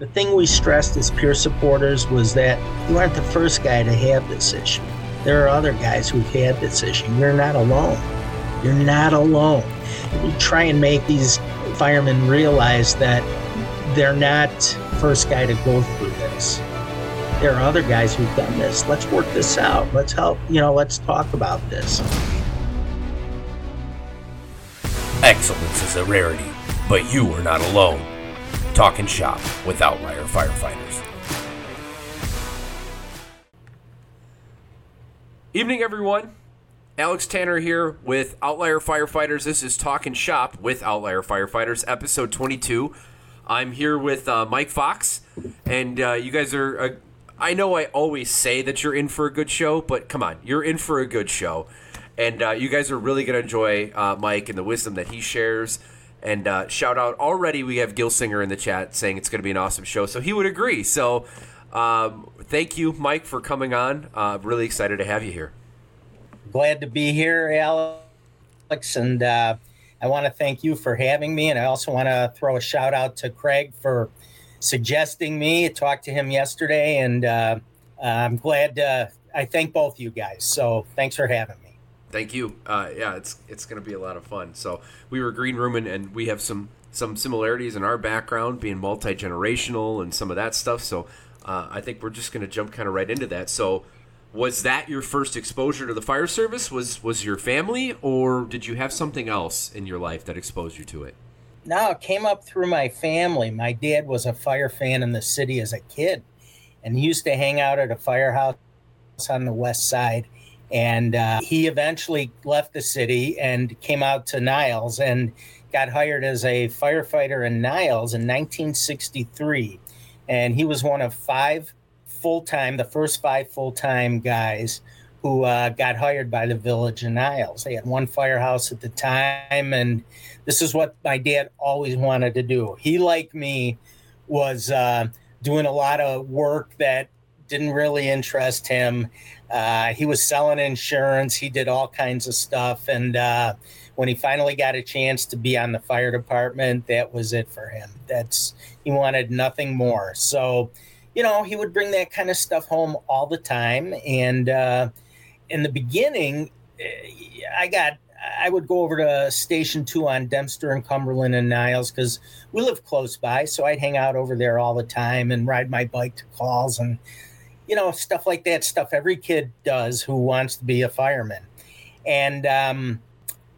The thing we stressed as peer supporters was that you aren't the first guy to have this issue. There are other guys who've had this issue. You're not alone. You're not alone. We try and make these firemen realize that they're not first guy to go through this. There are other guys who've done this. Let's work this out. Let's help, you know, let's talk about this. Excellence is a rarity, but you are not alone. Talking shop with Outlier Firefighters. Evening, everyone. Alex Tanner here with Outlier Firefighters. This is Talking Shop with Outlier Firefighters, episode 22. I'm here with uh, Mike Fox, and uh, you guys are. Uh, I know I always say that you're in for a good show, but come on, you're in for a good show. And uh, you guys are really going to enjoy uh, Mike and the wisdom that he shares. And uh, shout out already, we have Gil Singer in the chat saying it's going to be an awesome show. So he would agree. So um, thank you, Mike, for coming on. Uh, really excited to have you here. Glad to be here, Alex. And uh, I want to thank you for having me. And I also want to throw a shout out to Craig for suggesting me. I talked to him yesterday, and uh, I'm glad. to, I thank both of you guys. So thanks for having me. Thank you. Uh, yeah, it's it's going to be a lot of fun. So we were green rooming, and we have some some similarities in our background, being multi generational and some of that stuff. So uh, I think we're just going to jump kind of right into that. So was that your first exposure to the fire service? Was was your family, or did you have something else in your life that exposed you to it? No, it came up through my family. My dad was a fire fan in the city as a kid, and he used to hang out at a firehouse on the west side and uh, he eventually left the city and came out to Niles and got hired as a firefighter in Niles in 1963. And he was one of five full time, the first five full time guys who uh, got hired by the village in Niles. They had one firehouse at the time, and this is what my dad always wanted to do. He, like me, was uh, doing a lot of work that didn't really interest him. Uh, he was selling insurance. He did all kinds of stuff. And uh, when he finally got a chance to be on the fire department, that was it for him. That's he wanted nothing more. So, you know, he would bring that kind of stuff home all the time. And uh, in the beginning, I got I would go over to Station Two on Dempster and Cumberland and Niles because we live close by. So I'd hang out over there all the time and ride my bike to calls and you know, stuff like that, stuff every kid does who wants to be a fireman. And um,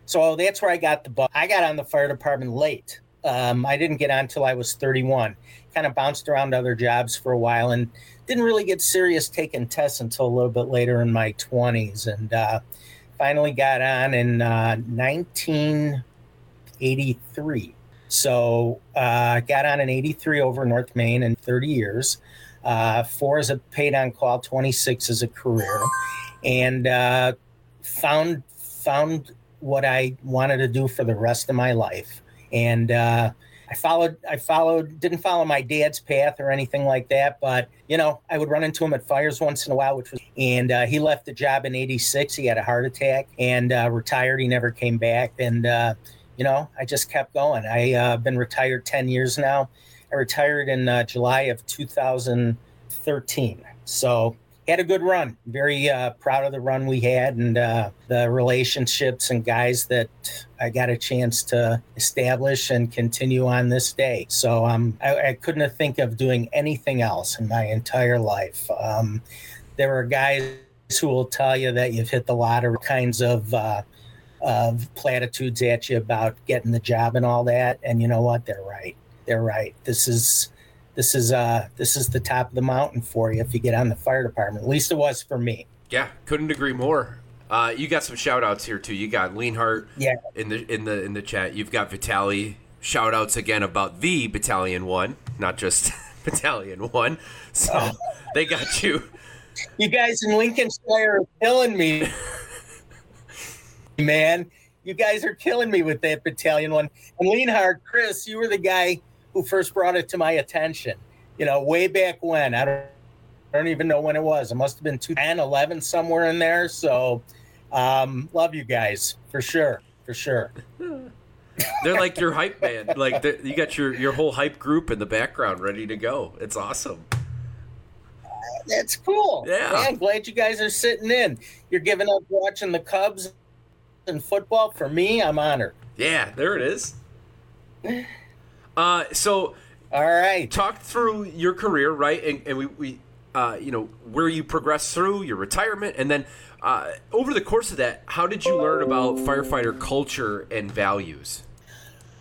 so that's where I got the bug. I got on the fire department late. Um, I didn't get on until I was 31. Kind of bounced around other jobs for a while and didn't really get serious taking tests until a little bit later in my 20s. And uh, finally got on in uh, 1983. So uh, got on in 83 over North Main in 30 years uh, four as a paid on call, 26 as a career, and uh, found found what I wanted to do for the rest of my life. And uh, I followed, I followed, didn't follow my dad's path or anything like that, but you know, I would run into him at fires once in a while, which was, and uh, he left the job in '86. He had a heart attack and uh, retired. He never came back, and uh, you know, I just kept going. I've uh, been retired 10 years now I retired in uh, July of 2013. So had a good run. Very uh, proud of the run we had and uh, the relationships and guys that I got a chance to establish and continue on this day. So um, I, I couldn't have think of doing anything else in my entire life. Um, there are guys who will tell you that you've hit the lottery kinds of uh, of platitudes at you about getting the job and all that. And you know what? They're right they're right. This is this is uh this is the top of the mountain for you if you get on the fire department. At least it was for me. Yeah, couldn't agree more. Uh, you got some shout outs here too. You got Leanhart yeah. in the in the in the chat. You've got Vitali. Shout outs again about the Battalion One, not just Battalion One. So oh. they got you. You guys in Lincolnshire are killing me. Man, you guys are killing me with that battalion one. And Leanhart, Chris, you were the guy who first brought it to my attention. You know, way back when. I don't, I don't even know when it was. It must have been 2011, somewhere in there. So, um, love you guys for sure. For sure. They're like your hype band. Like you got your your whole hype group in the background ready to go. It's awesome. That's cool. Yeah. I'm glad you guys are sitting in. You're giving up watching the Cubs and football. For me, I'm honored. Yeah, there it is. Uh, so, all right, talk through your career, right? And, and we, we uh, you know, where you progress through your retirement, and then uh, over the course of that, how did you learn about firefighter culture and values?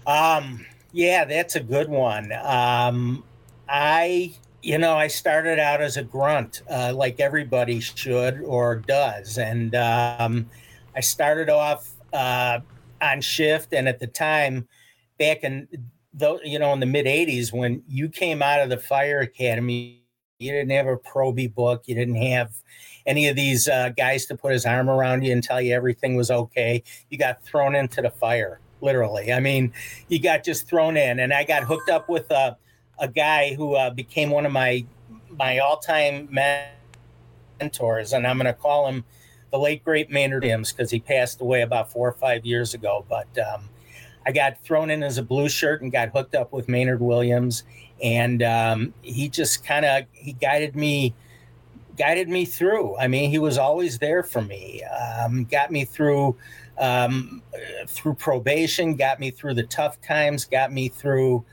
Um, yeah, that's a good one. Um, I, you know, I started out as a grunt, uh, like everybody should or does, and um, I started off uh, on shift, and at the time, back in though, you know, in the mid '80s, when you came out of the fire academy, you didn't have a Proby book, you didn't have any of these uh, guys to put his arm around you and tell you everything was okay. You got thrown into the fire, literally. I mean, you got just thrown in, and I got hooked up with a a guy who uh, became one of my my all time mentors, and I'm going to call him the late great Maynard Williams because he passed away about four or five years ago. But um, I got thrown in as a blue shirt and got hooked up with Maynard Williams, and um, he just kind of he guided me guided me through. I mean, he was always there for me. Um, got me through um, through probation, got me through the tough times, got me through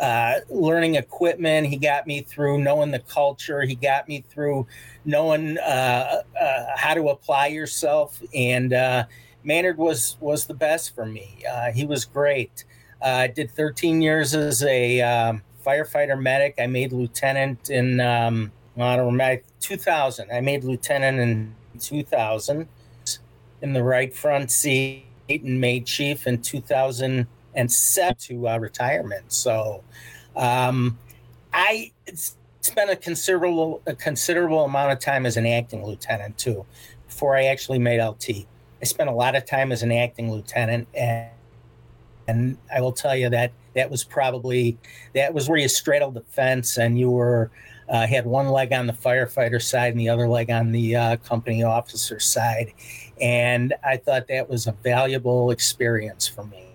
uh, learning equipment. He got me through knowing the culture. He got me through knowing uh, uh, how to apply yourself. And uh, Maynard was was the best for me. Uh, he was great. Uh, I did 13 years as a um, firefighter medic. I made lieutenant in um, I don't remember 2000. I made lieutenant in 2000 in the right front seat and made chief in 2000 and set to uh, retirement. So um, I spent a considerable a considerable amount of time as an acting lieutenant too, before I actually made LT. Spent a lot of time as an acting lieutenant, and and I will tell you that that was probably that was where you straddled the fence and you were uh, had one leg on the firefighter side and the other leg on the uh, company officer side, and I thought that was a valuable experience for me.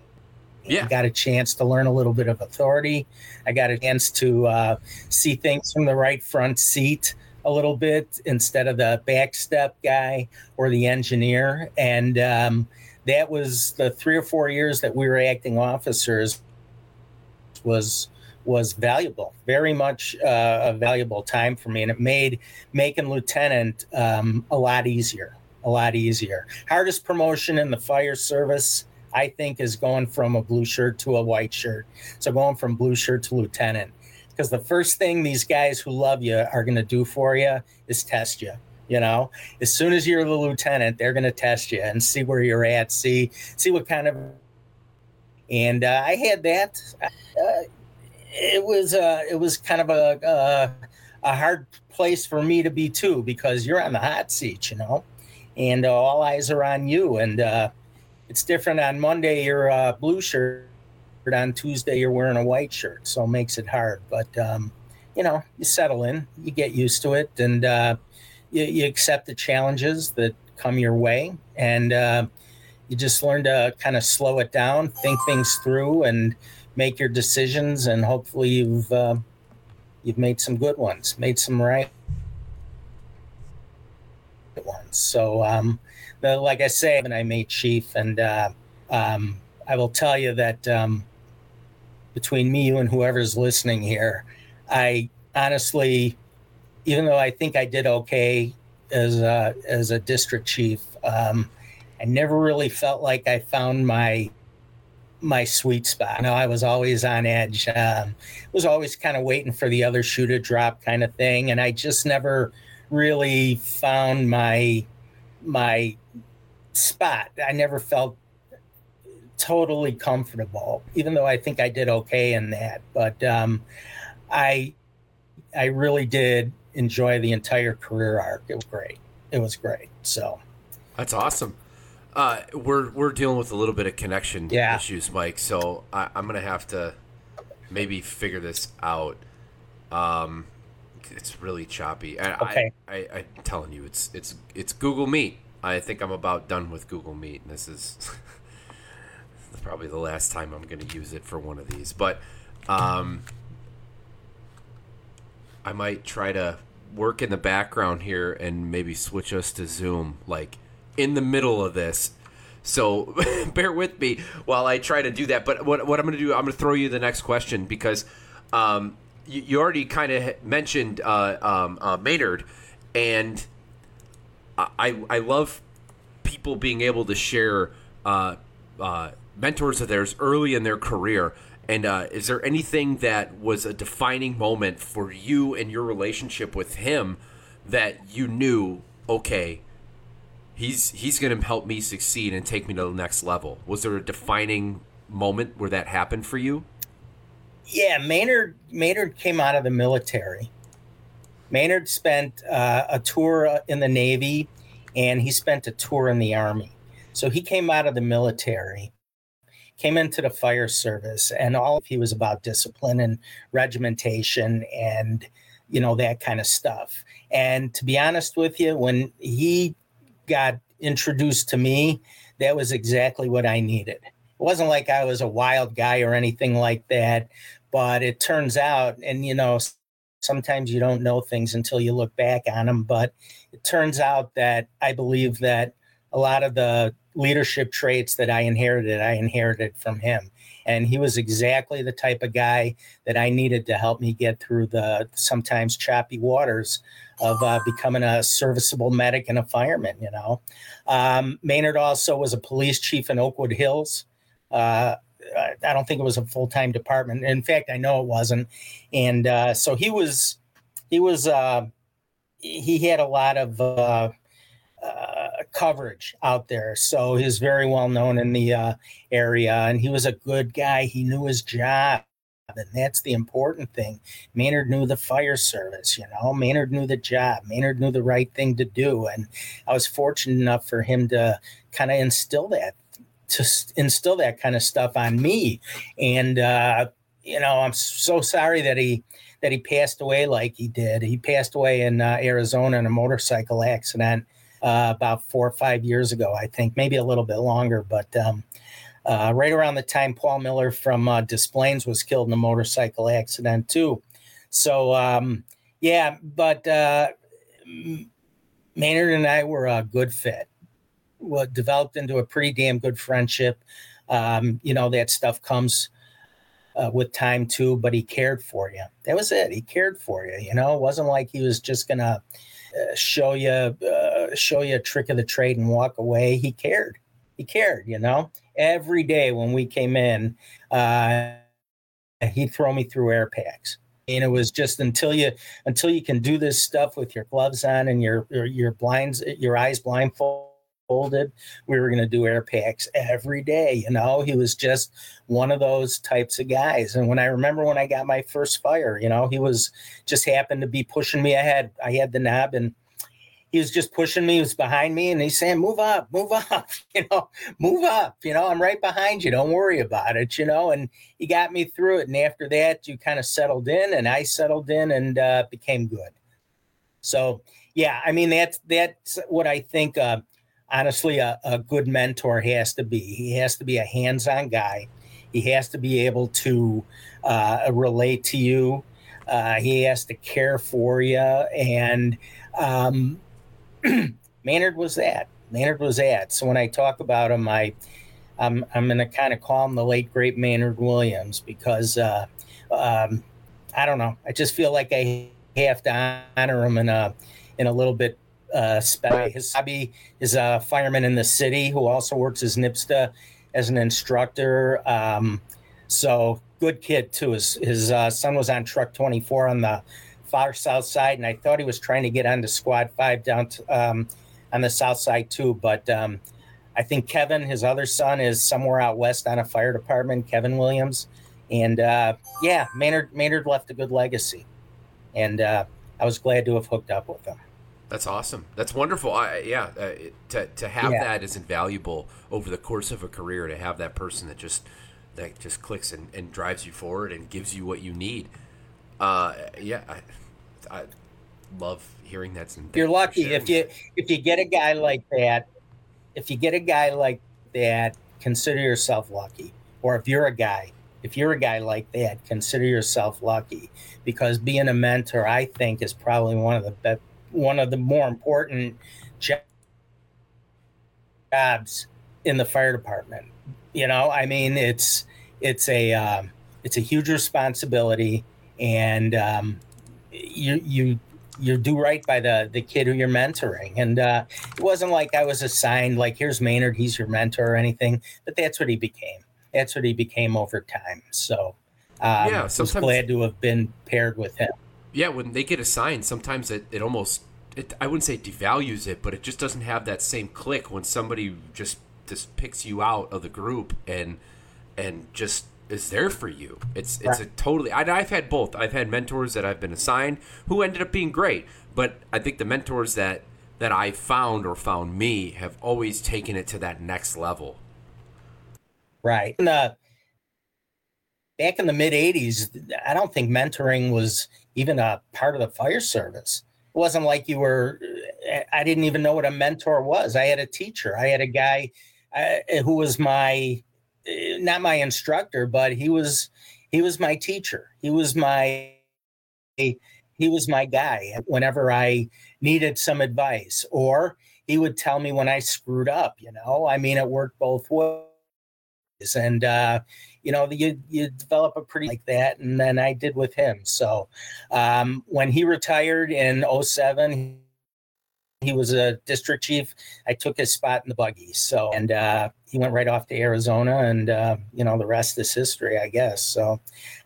Yeah. I got a chance to learn a little bit of authority. I got a chance to uh, see things from the right front seat a little bit instead of the backstep guy or the engineer. And um, that was the three or four years that we were acting officers was was valuable, very much uh, a valuable time for me, and it made making lieutenant um, a lot easier, a lot easier. Hardest promotion in the fire service I think is going from a blue shirt to a white shirt. So going from blue shirt to lieutenant. Because the first thing these guys who love you are going to do for you is test you. You know, as soon as you're the lieutenant, they're going to test you and see where you're at, see see what kind of. And uh, I had that. Uh, it was uh, it was kind of a, a hard place for me to be too because you're on the hot seat, you know, and uh, all eyes are on you. And uh, it's different on Monday you're a blue shirt, on Tuesday you're wearing a white shirt, so it makes it hard. But um, you know, you settle in, you get used to it, and uh, you, you, accept the challenges that come your way, and uh, you just learn to kind of slow it down, think things through, and make your decisions. And hopefully, you've uh, you've made some good ones, made some right ones. So. Um, but like I say, and I made chief, and uh, um, I will tell you that um, between me, you, and whoever's listening here, I honestly, even though I think I did okay as a, as a district chief, um, I never really felt like I found my my sweet spot. You know, I was always on edge. Um, was always kind of waiting for the other shoe to drop, kind of thing, and I just never really found my my spot. I never felt totally comfortable, even though I think I did okay in that. But um, I I really did enjoy the entire career arc. It was great. It was great. So that's awesome. Uh, we're we're dealing with a little bit of connection yeah. issues, Mike. So I, am gonna have to maybe figure this out. Um, it's really choppy. okay. I, I, I, I'm telling you, it's it's it's Google Meet. I think I'm about done with Google Meet. This is probably the last time I'm going to use it for one of these, but um, I might try to work in the background here and maybe switch us to Zoom, like in the middle of this. So bear with me while I try to do that. But what, what I'm going to do, I'm going to throw you the next question because um, you, you, already kind of mentioned uh, um, uh, Maynard, and I, I love people being able to share uh, uh mentors of theirs early in their career. And uh, is there anything that was a defining moment for you and your relationship with him that you knew, okay, he's he's going to help me succeed and take me to the next level. Was there a defining moment where that happened for you? Yeah, Maynard Maynard came out of the military. Maynard spent uh, a tour in the Navy, and he spent a tour in the Army. So he came out of the military, came into the fire service, and all of he was about discipline and regimentation and you know that kind of stuff. And to be honest with you, when he got introduced to me, that was exactly what I needed. It wasn't like I was a wild guy or anything like that, but it turns out, and you know, sometimes you don't know things until you look back on them, but it turns out that I believe that a lot of the leadership traits that I inherited, I inherited from him. And he was exactly the type of guy that I needed to help me get through the sometimes choppy waters of uh, becoming a serviceable medic and a fireman. You know, um, Maynard also was a police chief in Oakwood Hills. Uh, I don't think it was a full time department. In fact, I know it wasn't. And uh, so he was, he was, uh, he had a lot of uh, uh, coverage out there. So he's very well known in the area, and he was a good guy. He knew his job and that's the important thing. Maynard knew the fire service, you know, Maynard knew the job, Maynard knew the right thing to do. And I was fortunate enough for him to kind of instill that, to instill that kind of stuff on me. And, uh, you know, I'm so sorry that he, that he passed away like he did. He passed away in uh, Arizona in a motorcycle accident uh, about four or five years ago, I think, maybe a little bit longer. But um, uh, right around the time Paul Miller from uh, Des Plaines was killed in a motorcycle accident too. So um, yeah, but uh, Maynard and I were a good fit. Well, developed into a pretty damn good friendship. Um, you know that stuff comes uh, with time too, but he cared for you. That was it. He cared for you. You know, it wasn't like he was just gonna uh, show you uh, show you a trick of the trade and walk away. He cared. He cared. You know, every day when we came in, uh, he'd throw me through air packs. And it was just until you until you can do this stuff with your gloves on and your your, your blinds your eyes blindfolded we were going to do air packs every day you know he was just one of those types of guys and when i remember when i got my first fire you know he was just happened to be pushing me ahead i had the knob and he was just pushing me, he was behind me, and he's saying, Move up, move up, you know, move up, you know, I'm right behind you. Don't worry about it, you know. And he got me through it. And after that, you kind of settled in, and I settled in and uh, became good. So, yeah, I mean, that's that's what I think, uh, honestly, a, a good mentor has to be. He has to be a hands on guy, he has to be able to uh, relate to you, uh, he has to care for you. And, um, Maynard was that. Maynard was that. So when I talk about him, I I'm I'm going to kind of call him the late great Maynard Williams because uh, um, I don't know. I just feel like I have to honor him in a in a little bit uh, special. His hobby is a fireman in the city who also works as NIPSTA as an instructor. Um, so good kid too. His his uh, son was on truck 24 on the far south side, and I thought he was trying to get onto squad five down to, um, on the south side too. But um, I think Kevin, his other son, is somewhere out west on a fire department. Kevin Williams, and uh, yeah, Maynard Maynard left a good legacy, and uh, I was glad to have hooked up with him. That's awesome. That's wonderful. I, yeah, uh, to to have yeah. that is invaluable over the course of a career. To have that person that just that just clicks and, and drives you forward and gives you what you need. Uh, yeah, I, I love hearing that. You're lucky if you if you get a guy like that. If you get a guy like that, consider yourself lucky. Or if you're a guy, if you're a guy like that, consider yourself lucky because being a mentor, I think, is probably one of the be- one of the more important jobs in the fire department. You know, I mean, it's it's a um, it's a huge responsibility, and um, you you you do right by the the kid who you're mentoring. And uh, it wasn't like I was assigned like here's Maynard, he's your mentor or anything, but that's what he became. That's what he became over time. So um, yeah, sometimes, I was glad to have been paired with him. Yeah, when they get assigned, sometimes it, it almost it, I wouldn't say devalues it, but it just doesn't have that same click when somebody just just picks you out of the group and and just is there for you. It's it's a totally. I, I've had both. I've had mentors that I've been assigned who ended up being great, but I think the mentors that that I found or found me have always taken it to that next level. Right. And, uh, back in the mid '80s, I don't think mentoring was even a part of the fire service. It wasn't like you were. I didn't even know what a mentor was. I had a teacher. I had a guy uh, who was my uh, not my instructor, but he was he was my teacher. He was my he was my guy whenever I needed some advice, or he would tell me when I screwed up. You know, I mean, it worked both ways, and uh, you know, you you develop a pretty like that, and then I did with him. So um, when he retired in 07, he was a district chief. I took his spot in the buggy. So, and uh, he went right off to Arizona, and uh, you know the rest is history, I guess. So,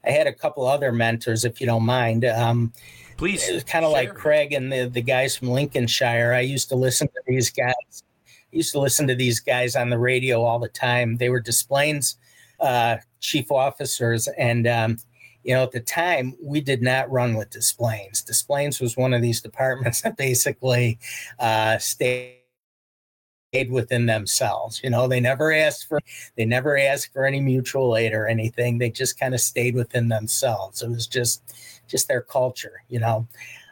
I had a couple other mentors, if you don't mind. Um, Please, it was kind of like Craig and the the guys from Lincolnshire. I used to listen to these guys. I used to listen to these guys on the radio all the time. They were Des Plaines uh, chief officers, and um, you know, at the time, we did not run with Des Plaines. Des Plaines was one of these departments that basically uh, stayed within themselves. You know, they never asked for they never asked for any mutual aid or anything. They just kind of stayed within themselves. It was just just their culture, you know.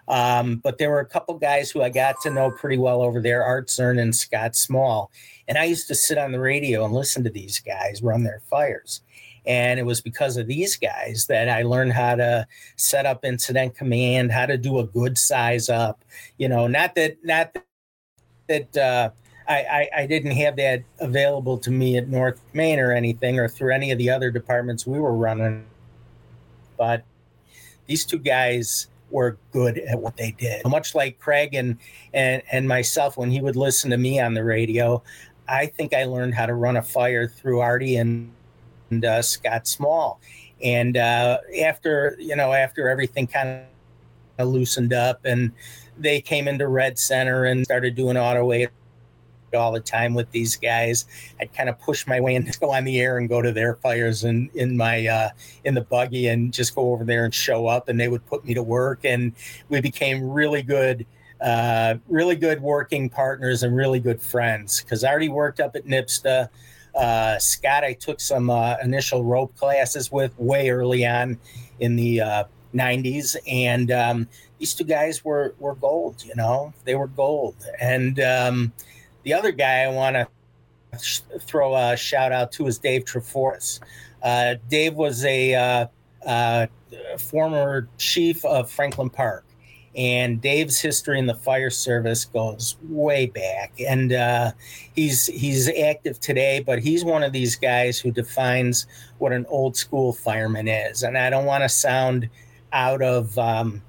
Um, but there were a couple guys who I got to know pretty well over there, Art Zern and Scott Small. And I used to sit on the radio and listen to these guys run their fires. And it was because of these guys that I learned how to set up incident command, how to do a good size up. You know, not that not that uh, I, I, I didn't have that available to me at North Main or anything, or through any of the other departments we were running. But these two guys were good at what they did. Much like Craig and and and myself, when he would listen to me on the radio, I think I learned how to run a fire through Artie and and uh, Scott Small. And uh, after you know, after everything kind of loosened up, and they came into Red Center and started doing auto aid all the time with these guys. I'd kind of push my way to go on the air and go to their fires and in my uh, in the buggy and just go over there and show up, and they would put me to work, and we became really good. Uh, really good working partners and really good friends because I already worked up at NIPSTA. Uh, Scott, I took some uh, initial rope classes with way early on in the uh, 90s, and um, these two guys were were gold. You know, they were gold. And um, the other guy I want to sh- throw a shout out to is Dave Treforis. Uh, Dave was a uh, uh, former chief of Franklin Park and Dave's history in the fire service goes way back, and uh, he's he's active today. But he's one of these guys who defines what an old school fireman is. And I don't want to sound out of um,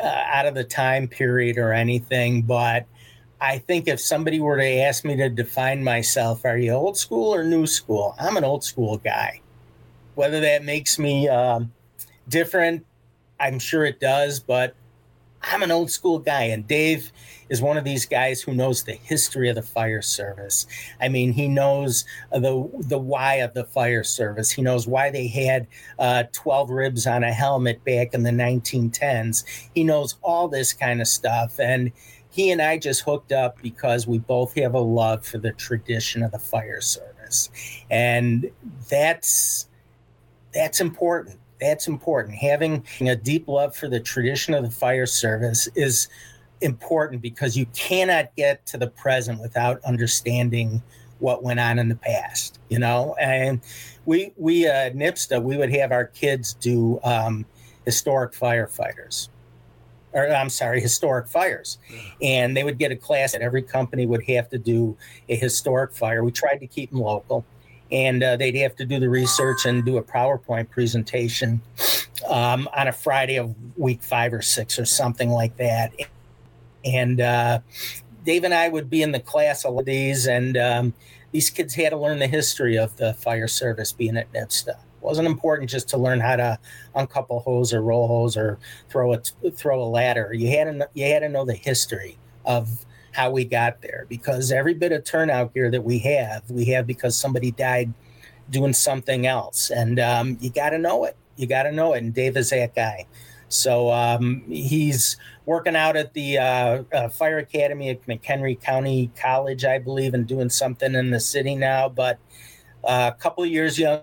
uh, out of the time period or anything, but I think if somebody were to ask me to define myself, are you old school or new school? I'm an old school guy. Whether that makes me um, different, I'm sure it does, but I'm an old school guy, and Dave is one of these guys who knows the history of the fire service. I mean, he knows the the why of the fire service. He knows why they had uh, 12 ribs on a helmet back in the 1910s. He knows all this kind of stuff, and he and I just hooked up because we both have a love for the tradition of the fire service, and that's that's important that's important. Having a deep love for the tradition of the fire service is important because you cannot get to the present without understanding what went on in the past, you know. And we we uh, NIPSTA we would have our kids do um, historic firefighters, or I'm sorry, historic fires, and they would get a class that every company would have to do a historic fire. We tried to keep them local, and uh, they'd have to do the research and do a PowerPoint presentation um, on a Friday of week five or six or something like that. And uh, Dave and I would be in the class of these, and um, these kids had to learn the history of the fire service being at NIPSTA. Wasn't important just to learn how to uncouple hose or roll hose or throw a throw a ladder. You had to you had to know the history of how we got there because every bit of turnout gear that we have, we have because somebody died doing something else, and um, you got to know it. You got to know it. And Dave is that guy. So um, he's working out at the uh, uh, Fire Academy at McHenry County College, I believe, and doing something in the city now. But uh, a couple years younger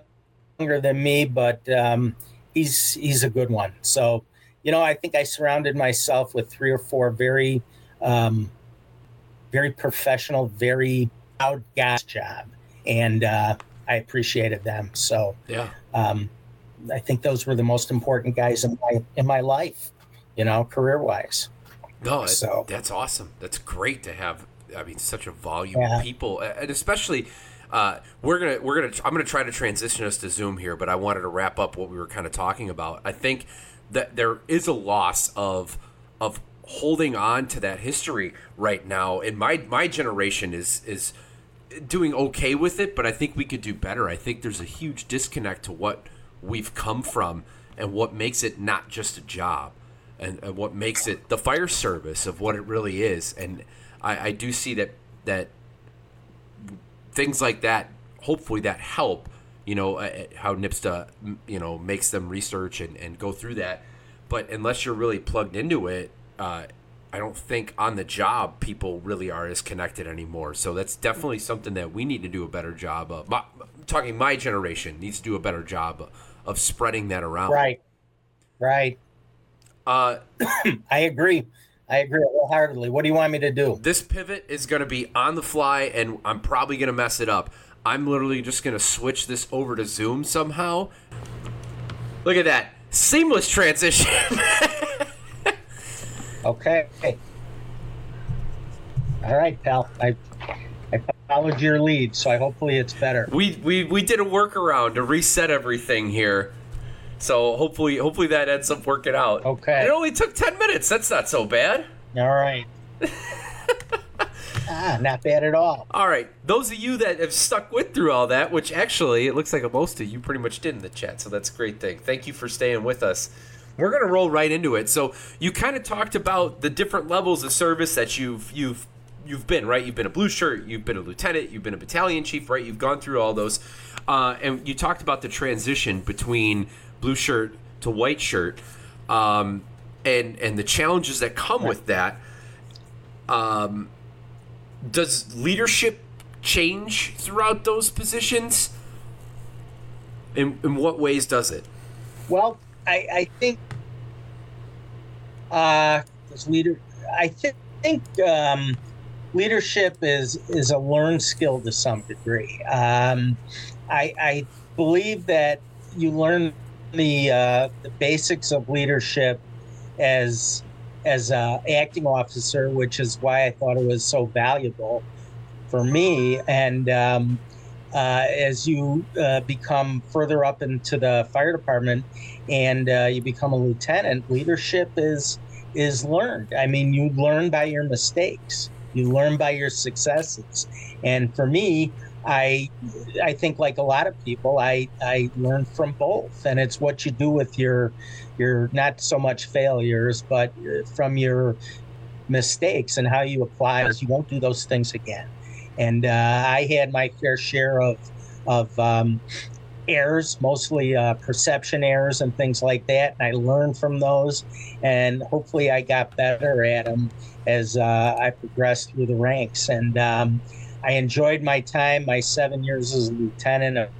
than me, but um, he's he's a good one. So you know, I think I surrounded myself with three or four very, um, very professional, very out guys job, and uh, I appreciated them. So yeah. Um, I think those were the most important guys in my in my life, you know, career wise. No, so that's awesome. That's great to have. I mean, such a volume yeah. of people, and especially. Uh, we're gonna we're gonna I'm gonna try to transition us to Zoom here, but I wanted to wrap up what we were kind of talking about. I think that there is a loss of of holding on to that history right now, and my my generation is is doing okay with it, but I think we could do better. I think there's a huge disconnect to what we've come from and what makes it not just a job and, and what makes it the fire service of what it really is. And I, I do see that that things like that, hopefully that help, you know, uh, how NIPSTA, you know, makes them research and, and go through that. But unless you're really plugged into it, uh, I don't think on the job people really are as connected anymore. So that's definitely something that we need to do a better job of. My, talking my generation needs to do a better job of spreading that around. Right. Right. Uh, I agree. I agree wholeheartedly. What do you want me to do? This pivot is going to be on the fly, and I'm probably going to mess it up. I'm literally just going to switch this over to Zoom somehow. Look at that seamless transition. okay. All right, pal. I I followed your lead, so I hopefully it's better. We we we did a workaround to reset everything here. So hopefully hopefully that ends up working out. Okay. It only took 10 minutes. That's not so bad. All right. ah, not bad at all. All right. Those of you that have stuck with through all that, which actually it looks like most of you pretty much did in the chat, so that's a great thing. Thank you for staying with us. We're gonna roll right into it. So you kind of talked about the different levels of service that you've you've you've been right. You've been a blue shirt. You've been a lieutenant. You've been a battalion chief. Right. You've gone through all those, uh, and you talked about the transition between blue shirt to white shirt, um, and and the challenges that come right. with that. Um, does leadership change throughout those positions? In, in what ways does it? Well, I, I think uh, as leader, I th- think um, leadership is is a learned skill to some degree. Um, I, I, believe that you learn the uh, the basics of leadership as as a acting officer, which is why I thought it was so valuable for me. And um, uh, as you uh, become further up into the fire department and uh, you become a lieutenant, leadership is is learned. I mean, you learn by your mistakes. You learn by your successes. And for me, I I think like a lot of people, I I learn from both, and it's what you do with your your not so much failures, but from your mistakes and how you apply as you won't do those things again. And uh, I had my fair share of of um, errors, mostly uh, perception errors and things like that. And I learned from those, and hopefully I got better at them as uh, I progressed through the ranks. And um, I enjoyed my time, my seven years as a lieutenant,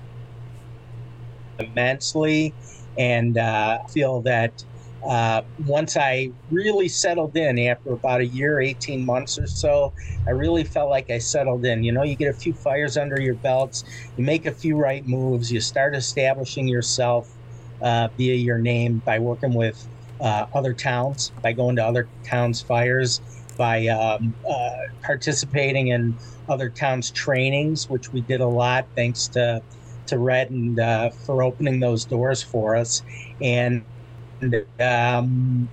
immensely, and uh, feel that uh, once I really settled in after about a year, 18 months or so, I really felt like I settled in. You know, you get a few fires under your belts, you make a few right moves, you start establishing yourself uh, via your name by working with uh, other towns, by going to other towns' fires, by um, uh, participating in other towns' trainings, which we did a lot thanks to to Red and uh, for opening those doors for us. And um,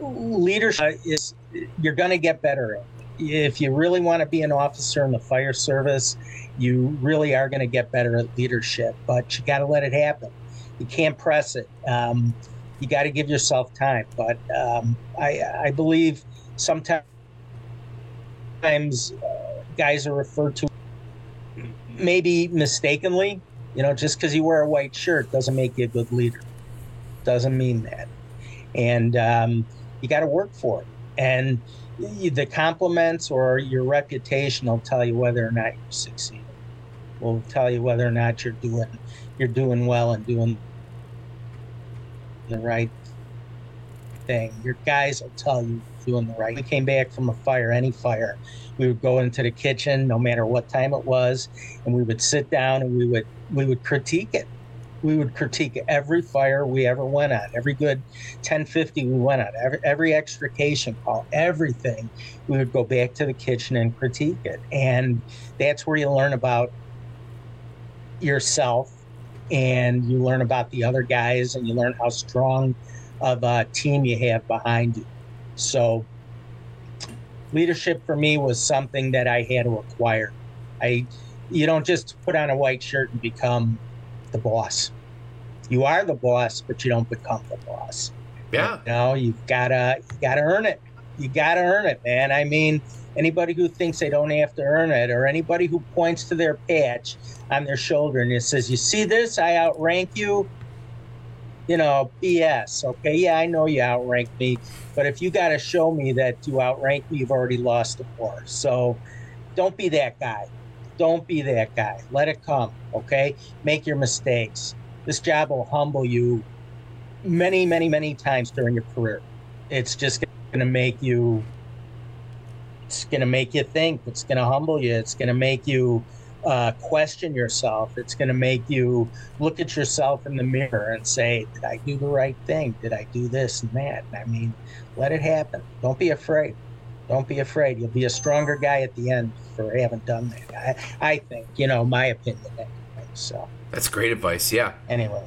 leadership is you're going to get better at. If you really want to be an officer in the fire service, you really are going to get better at leadership. But you got to let it happen. You can't press it. Um, you got to give yourself time. But um, I, I believe sometimes uh, guys are referred to maybe mistakenly. You know, just because you wear a white shirt doesn't make you a good leader. Doesn't mean that and um, you got to work for it. And the compliments or your reputation will tell you whether or not you're succeeding. Will tell you whether or not you're doing you're doing well and doing the right thing. Your guys will tell you doing the right. We came back from a fire, any fire. We would go into the kitchen, no matter what time it was, and we would sit down and we would we would critique it we would critique every fire we ever went on, every good 1050 we went on, every, every extrication call, everything. We would go back to the kitchen and critique it. And that's where you learn about yourself and you learn about the other guys and you learn how strong of a team you have behind you. So, leadership for me was something that I had to acquire. I, you don't just put on a white shirt and become the boss. You are the boss, but you don't become the boss. Yeah. You know, you've gotta you gotta earn it. You gotta earn it, man. I mean, anybody who thinks they don't have to earn it, or anybody who points to their patch on their shoulder and says, "You see this? I outrank you." You know, BS. Okay, yeah, I know you outrank me, but if you got to show me that you outrank me, you've already lost the war. So, don't be that guy. Don't be that guy. Let it come, okay? Make your mistakes. This job will humble you many, many, many times during your career. It's just going to make you, it's going to make you think. It's going to humble you. It's going to make you uh, question yourself. It's going to make you look at yourself in the mirror and say, Did I do the right thing? Did I do this and that? I mean, let it happen. Don't be afraid. Don't be afraid. You'll be a stronger guy at the end for having done that. I, I think, you know, my opinion. Anyway, so that's great advice. Yeah. Anyway.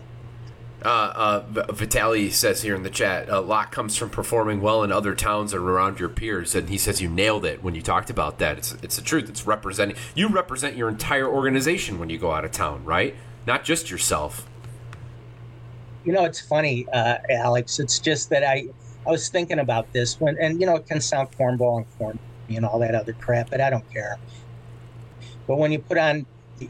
Uh, uh, Vitali says here in the chat, a lot comes from performing well in other towns or around your peers, and he says you nailed it when you talked about that. It's it's the truth. It's representing you represent your entire organization when you go out of town, right? Not just yourself. You know, it's funny, uh, Alex. It's just that I I was thinking about this when, and you know, it can sound cornball and corn and all that other crap, but I don't care. But when you put on,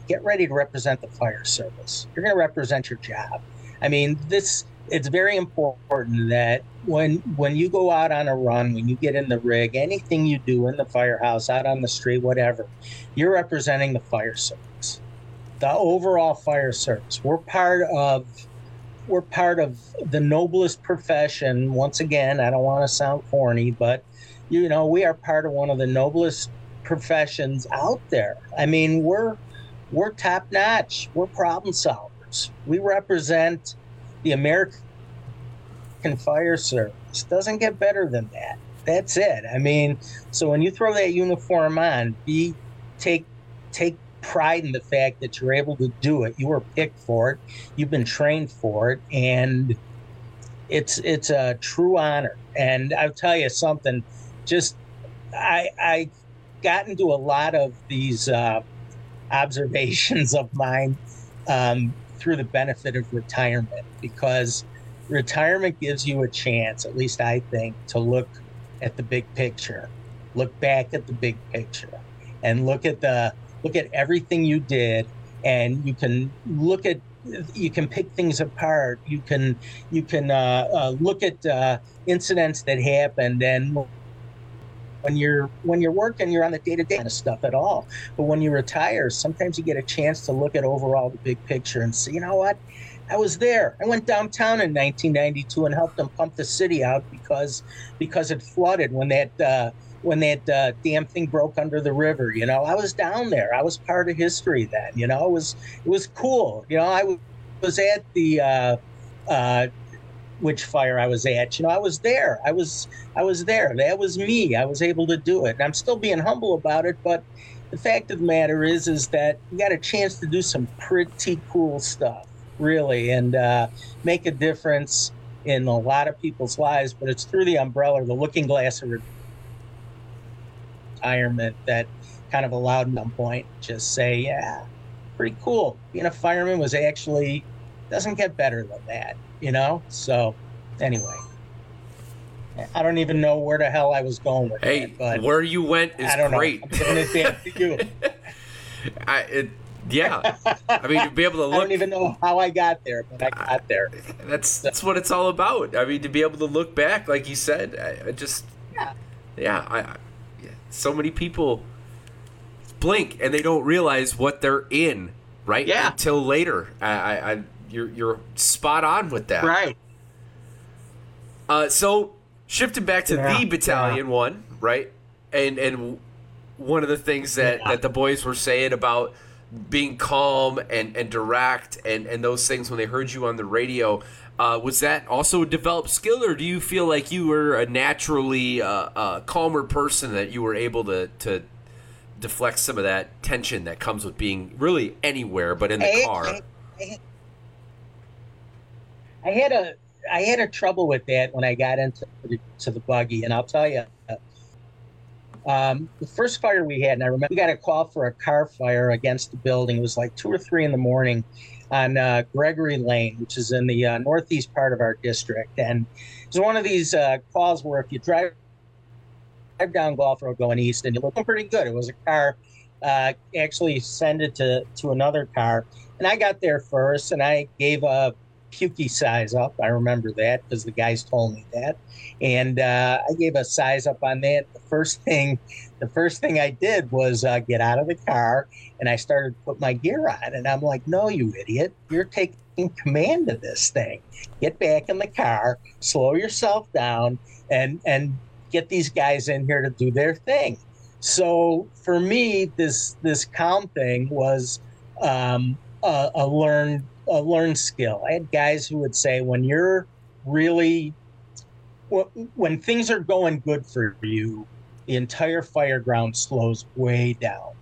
get ready to represent the fire service. You're going to represent your job. I mean, this it's very important that when when you go out on a run, when you get in the rig, anything you do in the firehouse, out on the street, whatever, you're representing the fire service, the overall fire service. We're part of we're part of the noblest profession. Once again, I don't want to sound corny, but you know, we are part of one of the noblest professions out there. I mean, we're we're top notch. We're problem solvers. We represent the American Fire Service. Doesn't get better than that. That's it. I mean, so when you throw that uniform on, be take take pride in the fact that you're able to do it. You were picked for it. You've been trained for it, and it's it's a true honor. And I'll tell you something. Just I I got into a lot of these uh, observations of mine um, through the benefit of retirement because retirement gives you a chance, at least I think, to look at the big picture, look back at the big picture, and look at the look at everything you did and you can look at you can pick things apart. You can you can uh, uh, look at uh, incidents that happened and when you're when you're working you're on the day-to-day kind of stuff at all but when you retire sometimes you get a chance to look at overall the big picture and see you know what I was there. I went downtown in 1992 and helped them pump the city out because because it flooded when that uh, when that uh, damn thing broke under the river. You know, I was down there. I was part of history then. You know, it was it was cool. You know, I was at the uh, uh, which fire I was at. You know, I was there. I was I was there. That was me. I was able to do it, and I'm still being humble about it. But the fact of the matter is, is that we got a chance to do some pretty cool stuff, really, and uh, make a difference in a lot of people's lives. But it's through the umbrella, the looking glass of retirement that kind of allowed me point just say, yeah, pretty cool. Being a fireman was actually doesn't get better than that, you know? So anyway. I don't even know where the hell I was going with hey, that, but where you went is I don't great. Know. I'm giving it back to you. I, it, yeah, I mean to be able to look. I don't even know how I got there, but I got there. That's that's what it's all about. I mean to be able to look back, like you said, I, I just yeah, yeah, I, yeah, so many people blink and they don't realize what they're in right Yeah. until later. I, I you're you're spot on with that. right. Uh, so shifting back to Yeah, the battalion one, right? And and one of the things that, Yeah. that the boys were saying about being calm and, and direct and, and those things when they heard you on the radio, uh, was that also a developed skill, or do you feel like you were a naturally uh, uh, calmer person that you were able to, to deflect some of that tension that comes with being really anywhere but in the I- car? I, I, I had a I had a trouble with that when I got into the, to the buggy, and I'll tell you. Um, the first fire we had, and I remember we got a call for a car fire against the building. It was like two or three in the morning on uh, Gregory Lane, which is in the uh, northeast part of our district. And it was one of these uh, calls where if you drive drive down Golf Road going east, and you're looking pretty good. It was a car uh, actually send it to to another car, and I got there first, and I gave a pukey size up. I remember that because the guys told me that, and uh, I gave a size up on that. The first thing, the first thing I did was uh, get out of the car, and I started to put my gear on, and I'm like, "No, you idiot! You're taking command of this thing. Get back in the car, slow yourself down, and and get these guys in here to do their thing." So for me, this this calm thing was um, a, a learned a learned skill. I had guys who would say, when you're really when things are going good for you, the entire fire ground slows way down.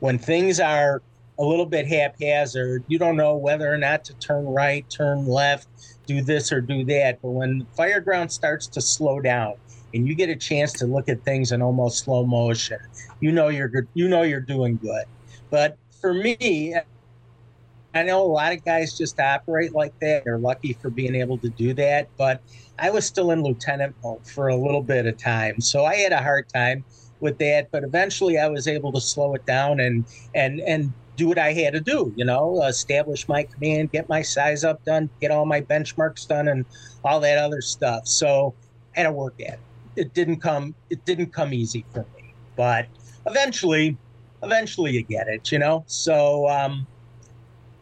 When things are a little bit haphazard, you don't know whether or not to turn right, turn left, do this or do that. But when the fire ground starts to slow down and you get a chance to look at things in almost slow motion, you know you're good. You know you're doing good. But for me, I know a lot of guys just operate like that. They're lucky for being able to do that. But I was still in lieutenant mode for a little bit of time, so I had a hard time with that. But eventually, I was able to slow it down and and and do what I had to do. You know, establish my command, get my size up done, get all my benchmarks done, and all that other stuff. So I had to work at it. It didn't come. It didn't come easy for me, but eventually, eventually you get it. You know, so. um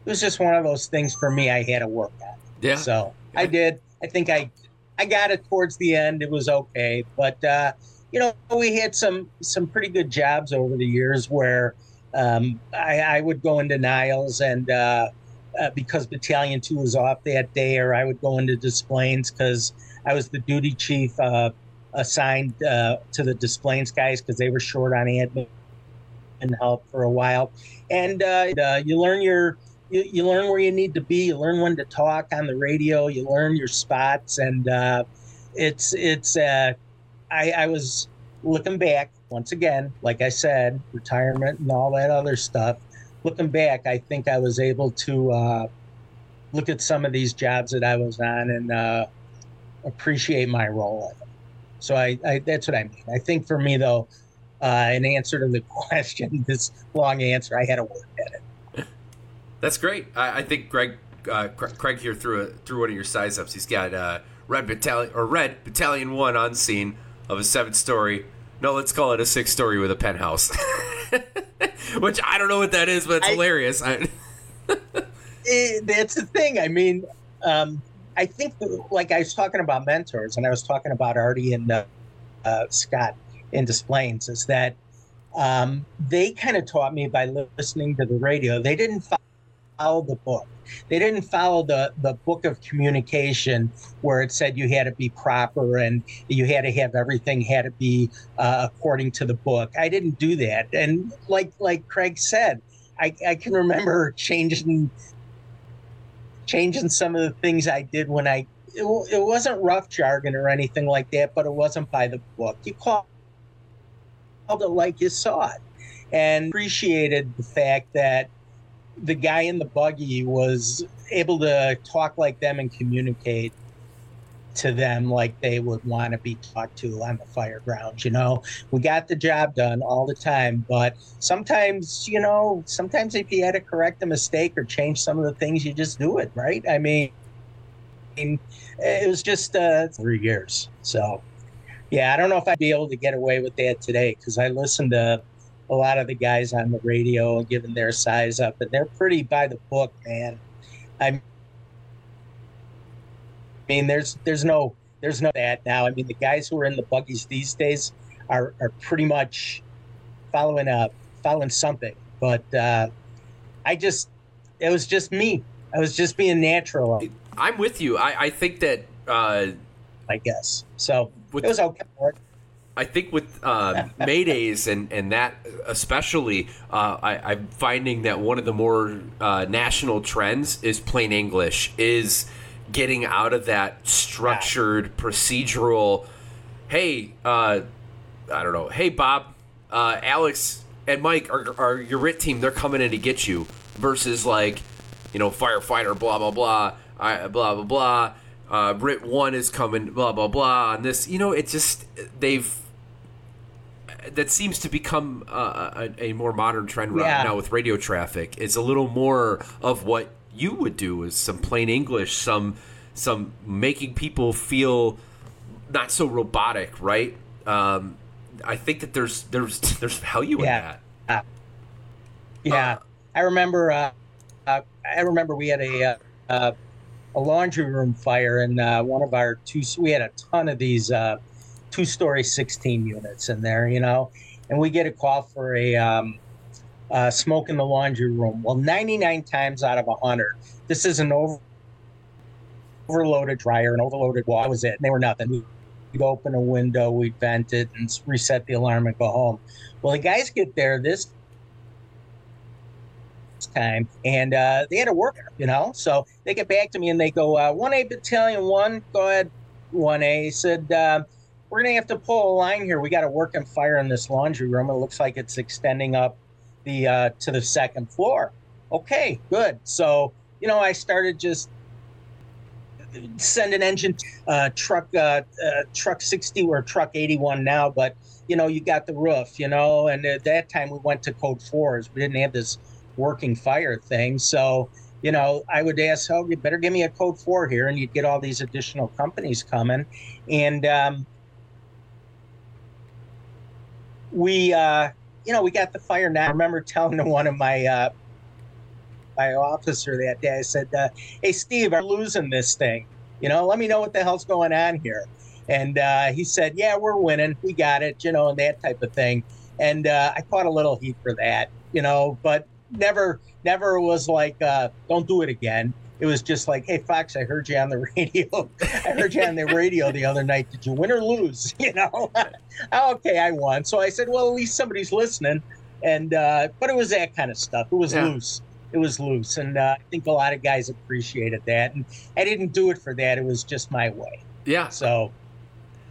it was just one of those things for me I had to work on. Yeah. So I did. I think I I got it towards the end. It was okay, but uh, you know we had some some pretty good jobs over the years where um, I, I would go into Niles and uh, uh, because Battalion Two was off that day, or I would go into Des Plaines because I was the duty chief uh, assigned uh, to the Des Plaines guys because they were short on admin and help for a while, and uh, uh, you learn your you, you learn where you need to be. You learn when to talk on the radio. You learn your spots, and uh, it's it's. Uh, I, I was looking back once again, like I said, retirement and all that other stuff. Looking back, I think I was able to uh, look at some of these jobs that I was on and uh, appreciate my role in them. So I, I that's what I mean. I think for me though, uh, in answer to the question, this long answer, I had to work at it. That's great. I, I think Greg uh, Craig here threw a, threw one of your size ups. He's got uh, Red Battalion or Red Battalion One on scene of a seven story. No, let's call it a six story with a penthouse. Which I don't know what that is, but it's I- hilarious. I, it, that's the thing. I mean, um, I think, like I was talking about mentors, and I was talking about Artie and uh, uh, Scott in Des Plaines, is that um, they kind of taught me by listening to the radio. They didn't follow the book. They didn't follow the the book of communication where it said you had to be proper and you had to have everything had to be uh, according to the book. I didn't do that, and like like Craig said, I, I can remember changing changing some of the things I did when I it, it wasn't rough jargon or anything like that, but it wasn't by the book. You called it like you saw it, and appreciated the fact that the guy in the buggy was able to talk like them and communicate to them like they would want to be talked to on the fire grounds. You know, we got the job done all the time, but sometimes, you know, sometimes if you had to correct a mistake or change some of the things, you just do it, right? I mean, it was just uh, three years. So, yeah, I don't know if I'd be able to get away with that today because I listened to a lot of the guys on the radio giving their size up, and they're pretty by the book, man. I mean, there's there's no there's no that now. I mean, the guys who are in the buggies these days are are pretty much following up following something. But uh, I just it was just me. I was just being natural. I'm with you. I, I think that uh, I guess so. With, it was okay. I think with uh, Maydays and, and that especially, uh, I, am finding that one of the more uh, national trends is plain English, is getting out of that structured, procedural, hey, uh, I don't know, hey, Bob, uh, Alex, and Mike are, are your RIT team, they're coming in to get you, versus like, you know, firefighter, blah, blah, blah, blah, blah, blah. Uh, RIT one is coming, blah blah blah. And this, you know, it just they've that seems to become a, a, more modern trend right yeah. now with radio traffic. Is a little more of what you would do is some plain English, some some making people feel not so robotic, right? Um, I think that there's there's there's value yeah. in that. Uh, yeah, uh, I remember. Uh, uh I remember we had a uh, a laundry room fire, and uh, one of our two. We had a ton of these two story 16 units in there, you know, and we get a call for a um, uh, smoke in the laundry room. Well, 99 times out of 100, this is an over- overloaded dryer, an overloaded wall. That was it. And they were nothing. We'd open a window, we'd vent it, and reset the alarm and go home. Well, the guys get there this time and uh, they had a worker, you know. So they get back to me and they go, uh, 1A Battalion 1, go ahead, 1A. said, uh, we're going to have to pull a line here. We got to work and fire in this laundry room. It looks like it's extending up the uh, to the second floor. Okay, good. So you know, I started just send an engine uh, truck uh, uh, truck 60 or truck 81 now but you know you got the roof you know and at that time we went to code fours we didn't have this working fire thing so you know i would ask oh you better give me a code four here and you'd get all these additional companies coming and um, we uh, you know we got the fire now. I remember telling one of my uh, my officer that day. I said, uh, "Hey Steve, I'm losing this thing. You know, let me know what the hell's going on here." And uh, he said, "Yeah, we're winning. We got it. You know, and that type of thing." And uh, I caught a little heat for that, you know, but never never was like, uh, "Don't do it again." It was just like, hey, Fox, I heard you on the radio. I heard you on the radio the other night. Did you win or lose? You know, okay, I won. So I said, well, at least somebody's listening. And uh, but it was that kind of stuff. It was yeah. loose. It was loose, and uh, I think a lot of guys appreciated that. And I didn't do it for that. It was just my way. Yeah. So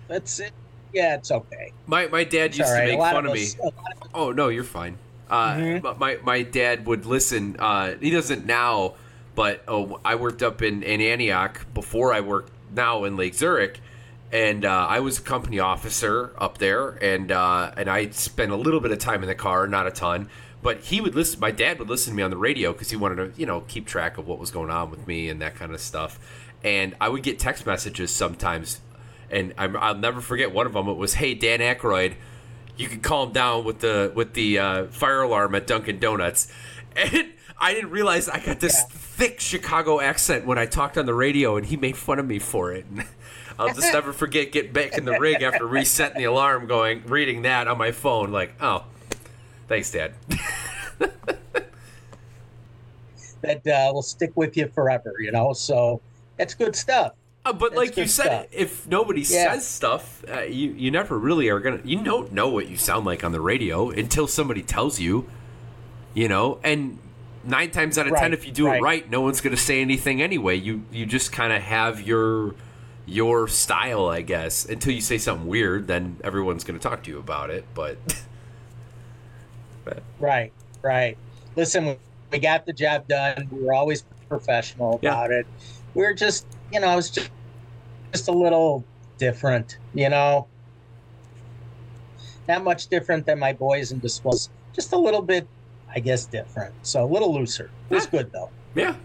that's it. Yeah, it's okay. My my dad it's used right. to make fun of, us, me. Of oh no, you're fine. Uh, mm-hmm. But my my dad would listen. Uh, he doesn't now but oh, I worked up in, in Antioch before I worked now in Lake Zurich, and uh, I was a company officer up there, and uh, and I spent a little bit of time in the car, not a ton. But he would listen. My dad would listen to me on the radio because he wanted to, you know, keep track of what was going on with me and that kind of stuff. And I would get text messages sometimes, and i will never forget one of them. It was, "Hey, Dan Aykroyd, you can calm down with the with the uh, fire alarm at Dunkin' Donuts." And I didn't realize I got this yeah. thick Chicago accent when I talked on the radio, and he made fun of me for it. I'll just never forget getting back in the rig after resetting the alarm, going reading that on my phone, like, oh, thanks, Dad. that uh, will stick with you forever, you know. So that's good stuff. Uh, but that's like you said, stuff. if nobody yeah. says stuff, uh, you you never really are gonna. You don't know what you sound like on the radio until somebody tells you. You know, and nine times out of right, ten, if you do right. it right, no one's gonna say anything anyway. You you just kind of have your your style, I guess. Until you say something weird, then everyone's gonna talk to you about it. But, but. right, right. Listen, we got the job done. We were always professional about yeah. it. We are just, you know, I was just just a little different, you know. Not much different than my boys in disposal. Just a little bit, I guess, different. So a little looser. It was good though. Yeah.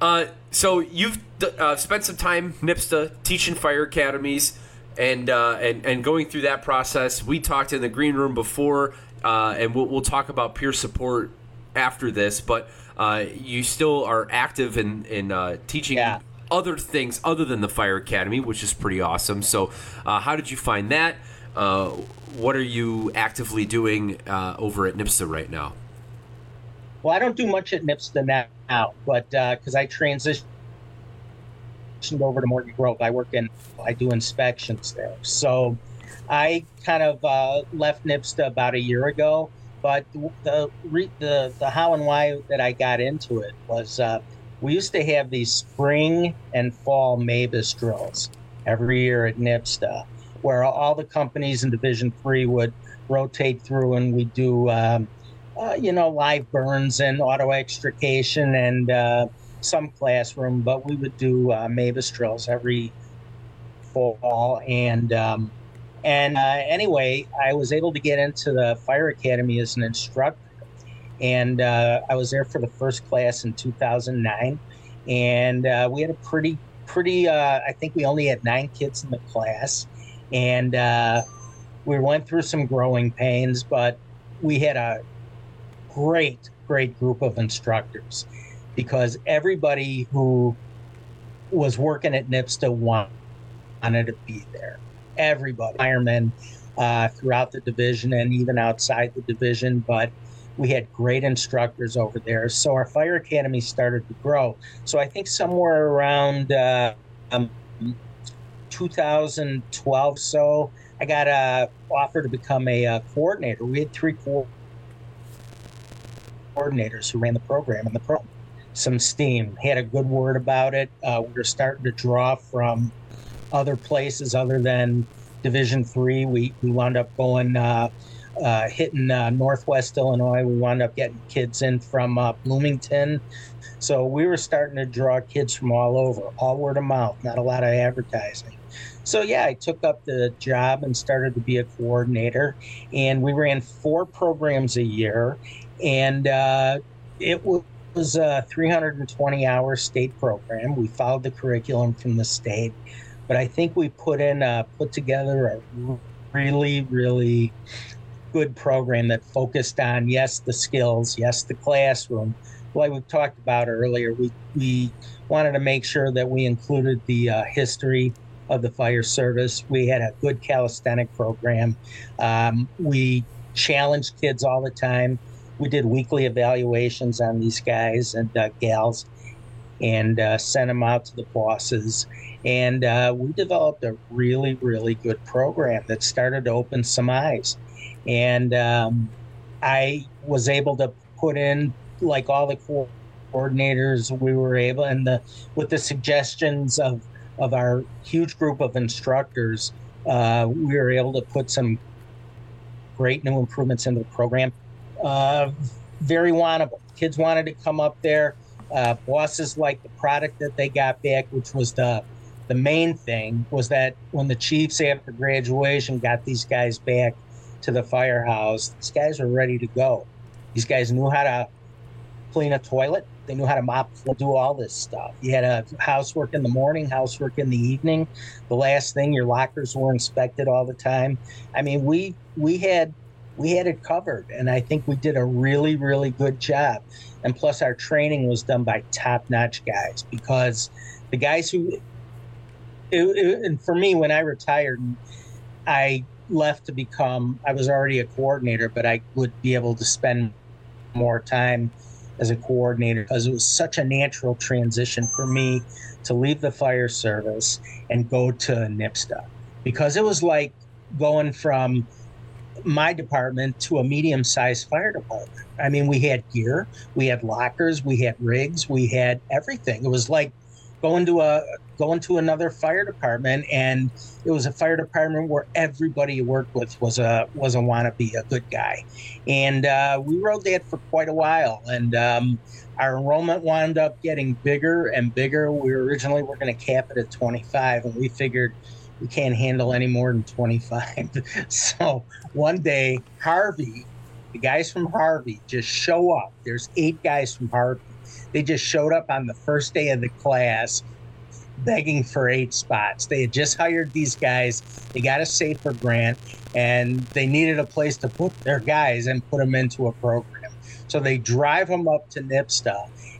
Uh, so you've uh, spent some time NIPSTA teaching fire academies and uh, and and going through that process. We talked in the green room before uh, and we'll, we'll talk about peer support after this. But uh, you still are active in in uh, teaching yeah. other things other than the fire academy, which is pretty awesome. So, uh, how did you find that? Uh, what are you actively doing uh, over at NIPSTA right now? Well, I don't do much at NIPSTA now, but because I transitioned over to Morton Grove, I work in I do inspections there. So I kind of uh, left NIPSTA about a year ago, but the, the the how and why that I got into it was uh, we used to have these spring and fall MABAS drills every year at NIPSTA, where all the companies in Division Three would rotate through, and we do um, uh, you know live burns and auto extrication and uh, some classroom, but we would do uh, MABAS drills every fall and um, and uh, anyway, I was able to get into the fire academy as an instructor. And uh, I was there for the first class in 2009. And uh, we had a pretty, pretty, uh, I think we only had nine kids in the class. And uh, we went through some growing pains, but we had a great, great group of instructors because everybody who was working at NIPSTA wanted to be there everybody, firemen uh, throughout the division and even outside the division. But we had great instructors over there. So our fire academy started to grow. So I think somewhere around uh, um, 2012 so, I got a offer to become a uh, coordinator. We had three co- coordinators who ran the program and the program. Some steam. Had a good word about it. Uh, we were starting to draw from other places other than Division Three. We we wound up going uh, uh, hitting uh, Northwest Illinois. We wound up getting kids in from uh, Bloomington. So we were starting to draw kids from all over, all word of mouth, not a lot of advertising. So yeah, I took up the job and started to be a coordinator, and we ran four programs a year, and uh, it was a 320 hour state program. We followed the curriculum from the state but I think we put in uh, put together a really really good program that focused on yes the skills, yes the classroom. Like we talked about earlier, we we wanted to make sure that we included the uh, history of the fire service. We had a good calisthenic program. Um, we challenged kids all the time. We did weekly evaluations on these guys and uh, gals and uh, sent them out to the bosses. And uh, we developed a really, really good program that started to open some eyes. And um, I was able to put in, like all the coordinators, we were able, and the with the suggestions of of our huge group of instructors, uh, we were able to put some great new improvements into the program. Uh, very wantable. Kids wanted to come up there. Uh, bosses liked the product that they got back, which was the the main thing was that when the Chiefs after graduation got these guys back to the firehouse, these guys were ready to go. These guys knew how to clean a toilet. They knew how to mop, do all this stuff. You had a housework in the morning, housework in the evening. The last thing, your lockers were inspected all the time. I mean, we we had we had it covered. And I think we did a really, really good job. And plus, our training was done by top notch guys because the guys who, it, it, and for me, when I retired, I left to become, I was already a coordinator, but I would be able to spend more time as a coordinator because it was such a natural transition for me to leave the fire service and go to NIPSTA because it was like going from my department to a medium sized fire department. I mean, we had gear, we had lockers, we had rigs, we had everything. It was like going to a going to another fire department and it was a fire department where everybody you worked with was a was a wannabe a good guy. And uh, we rode that for quite a while and um, our enrollment wound up getting bigger and bigger. We originally were going to cap it at 25 and we figured we can't handle any more than 25 so one day harvey the guys from harvey just show up. There's eight guys from harvey. They just showed up on the first day of the class begging for eight spots. They had just hired these guys. They got a safer grant and they needed a place to put their guys and put them into a program. So they drive them up to NIPSTA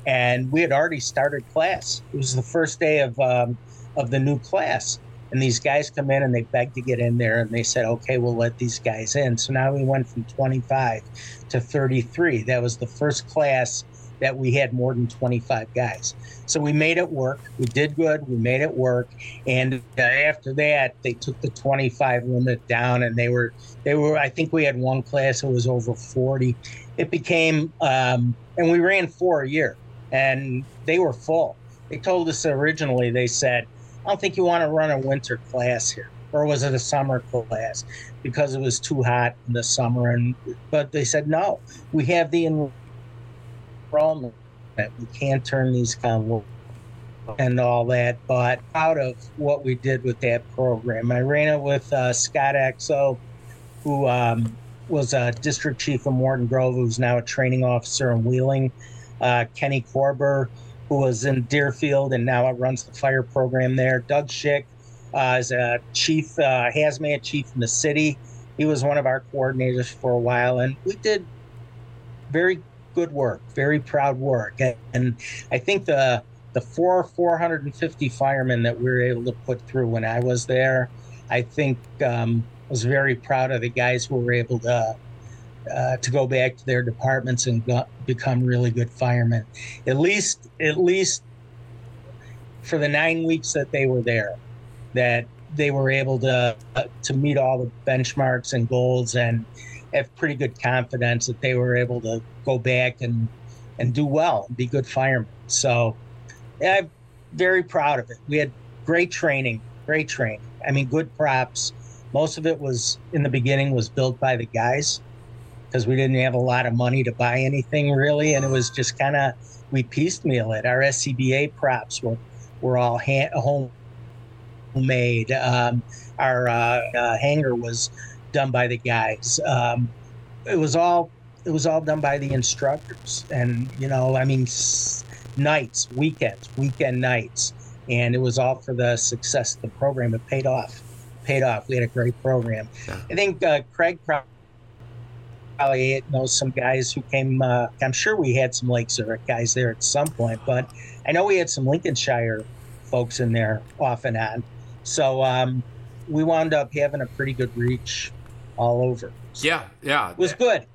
and we had already started class. It was the first day of um, of the new class. And these guys come in and they beg to get in there and they said, okay, we'll let these guys in. So now we went from 25 to 33. That was the first class that we had more than 25 guys. So we made it work. We did good. We made it work. And uh, after that, they took the 25 limit down, and they were they were. I think we had one class that was over 40. It became, um, and we ran four a year, and they were full. They told us originally. They said, "I don't think you want to run a winter class here." Or was it a summer class because it was too hot in the summer? And but they said no. We have the problem that we can't turn these kind of and all that, but out of what we did with that program. I ran it with uh, Scott Exo, who um, was a district chief of Morton Grove, who's now a training officer in Wheeling. Uh, Kenny Korber, who was in Deerfield and now runs the fire program there. Doug Schick uh, is a chief, uh, hazmat chief in the city. He was one of our coordinators for a while, and we did very good work, very proud work. And I think the the four 450 firemen that we were able to put through when I was there, I think um, was very proud of the guys who were able to uh, to go back to their departments and go, become really good firemen. At least, at least for the nine weeks that they were there, that they were able to uh, to meet all the benchmarks and goals and have pretty good confidence that they were able to go back and and do well and be good firemen. So yeah, I'm very proud of it. We had great training, great training. I mean, good props. Most of it was in the beginning was built by the guys because we didn't have a lot of money to buy anything really, and it was just kind of we piecemeal it. Our SCBA props were were all hand, homemade. Um, our uh, uh, hangar was done by the guys. Um, it was all it was all done by the instructors, and you know, I mean, nights, weekends, weekend nights, and it was all for the success of the program. It paid off. Paid off. We had a great program. I think uh, Craig probably knows some guys who came. Uh, I'm sure we had some Lake Zurich guys there at some point, but I know we had some Lincolnshire folks in there off and on. So um, we wound up having a pretty good reach all over. So yeah, yeah, it was good.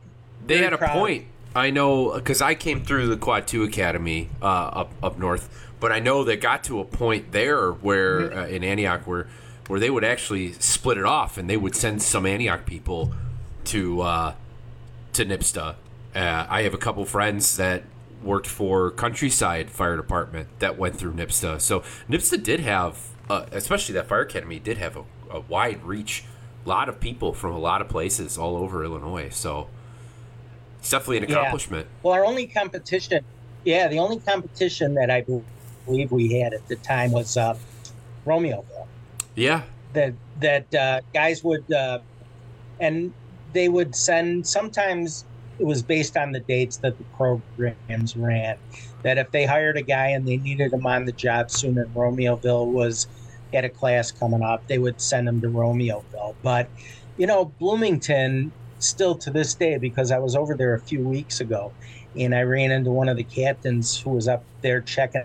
They Very had a point. I know because I came through the Quad Two Academy uh, up up north, but I know they got to a point there where mm-hmm. uh, in Antioch where where they would actually split it off and they would send some Antioch people to uh, to NIPSTA. Uh, I have a couple friends that worked for Countryside Fire Department that went through NIPSTA. So NIPSTA did have, uh, especially that fire academy, did have a, a wide reach lot of people from a lot of places all over Illinois. So it's definitely an accomplishment. Yeah. Well, our only competition, yeah, the only competition that I believe we had at the time was uh, Romeoville. Yeah. That that uh, guys would, uh, and they would send. Sometimes it was based on the dates that the programs ran. That if they hired a guy and they needed him on the job soon, and Romeoville was had a class coming up, they would send them to Romeoville. But, you know, Bloomington still to this day because I was over there a few weeks ago, and I ran into one of the captains who was up there checking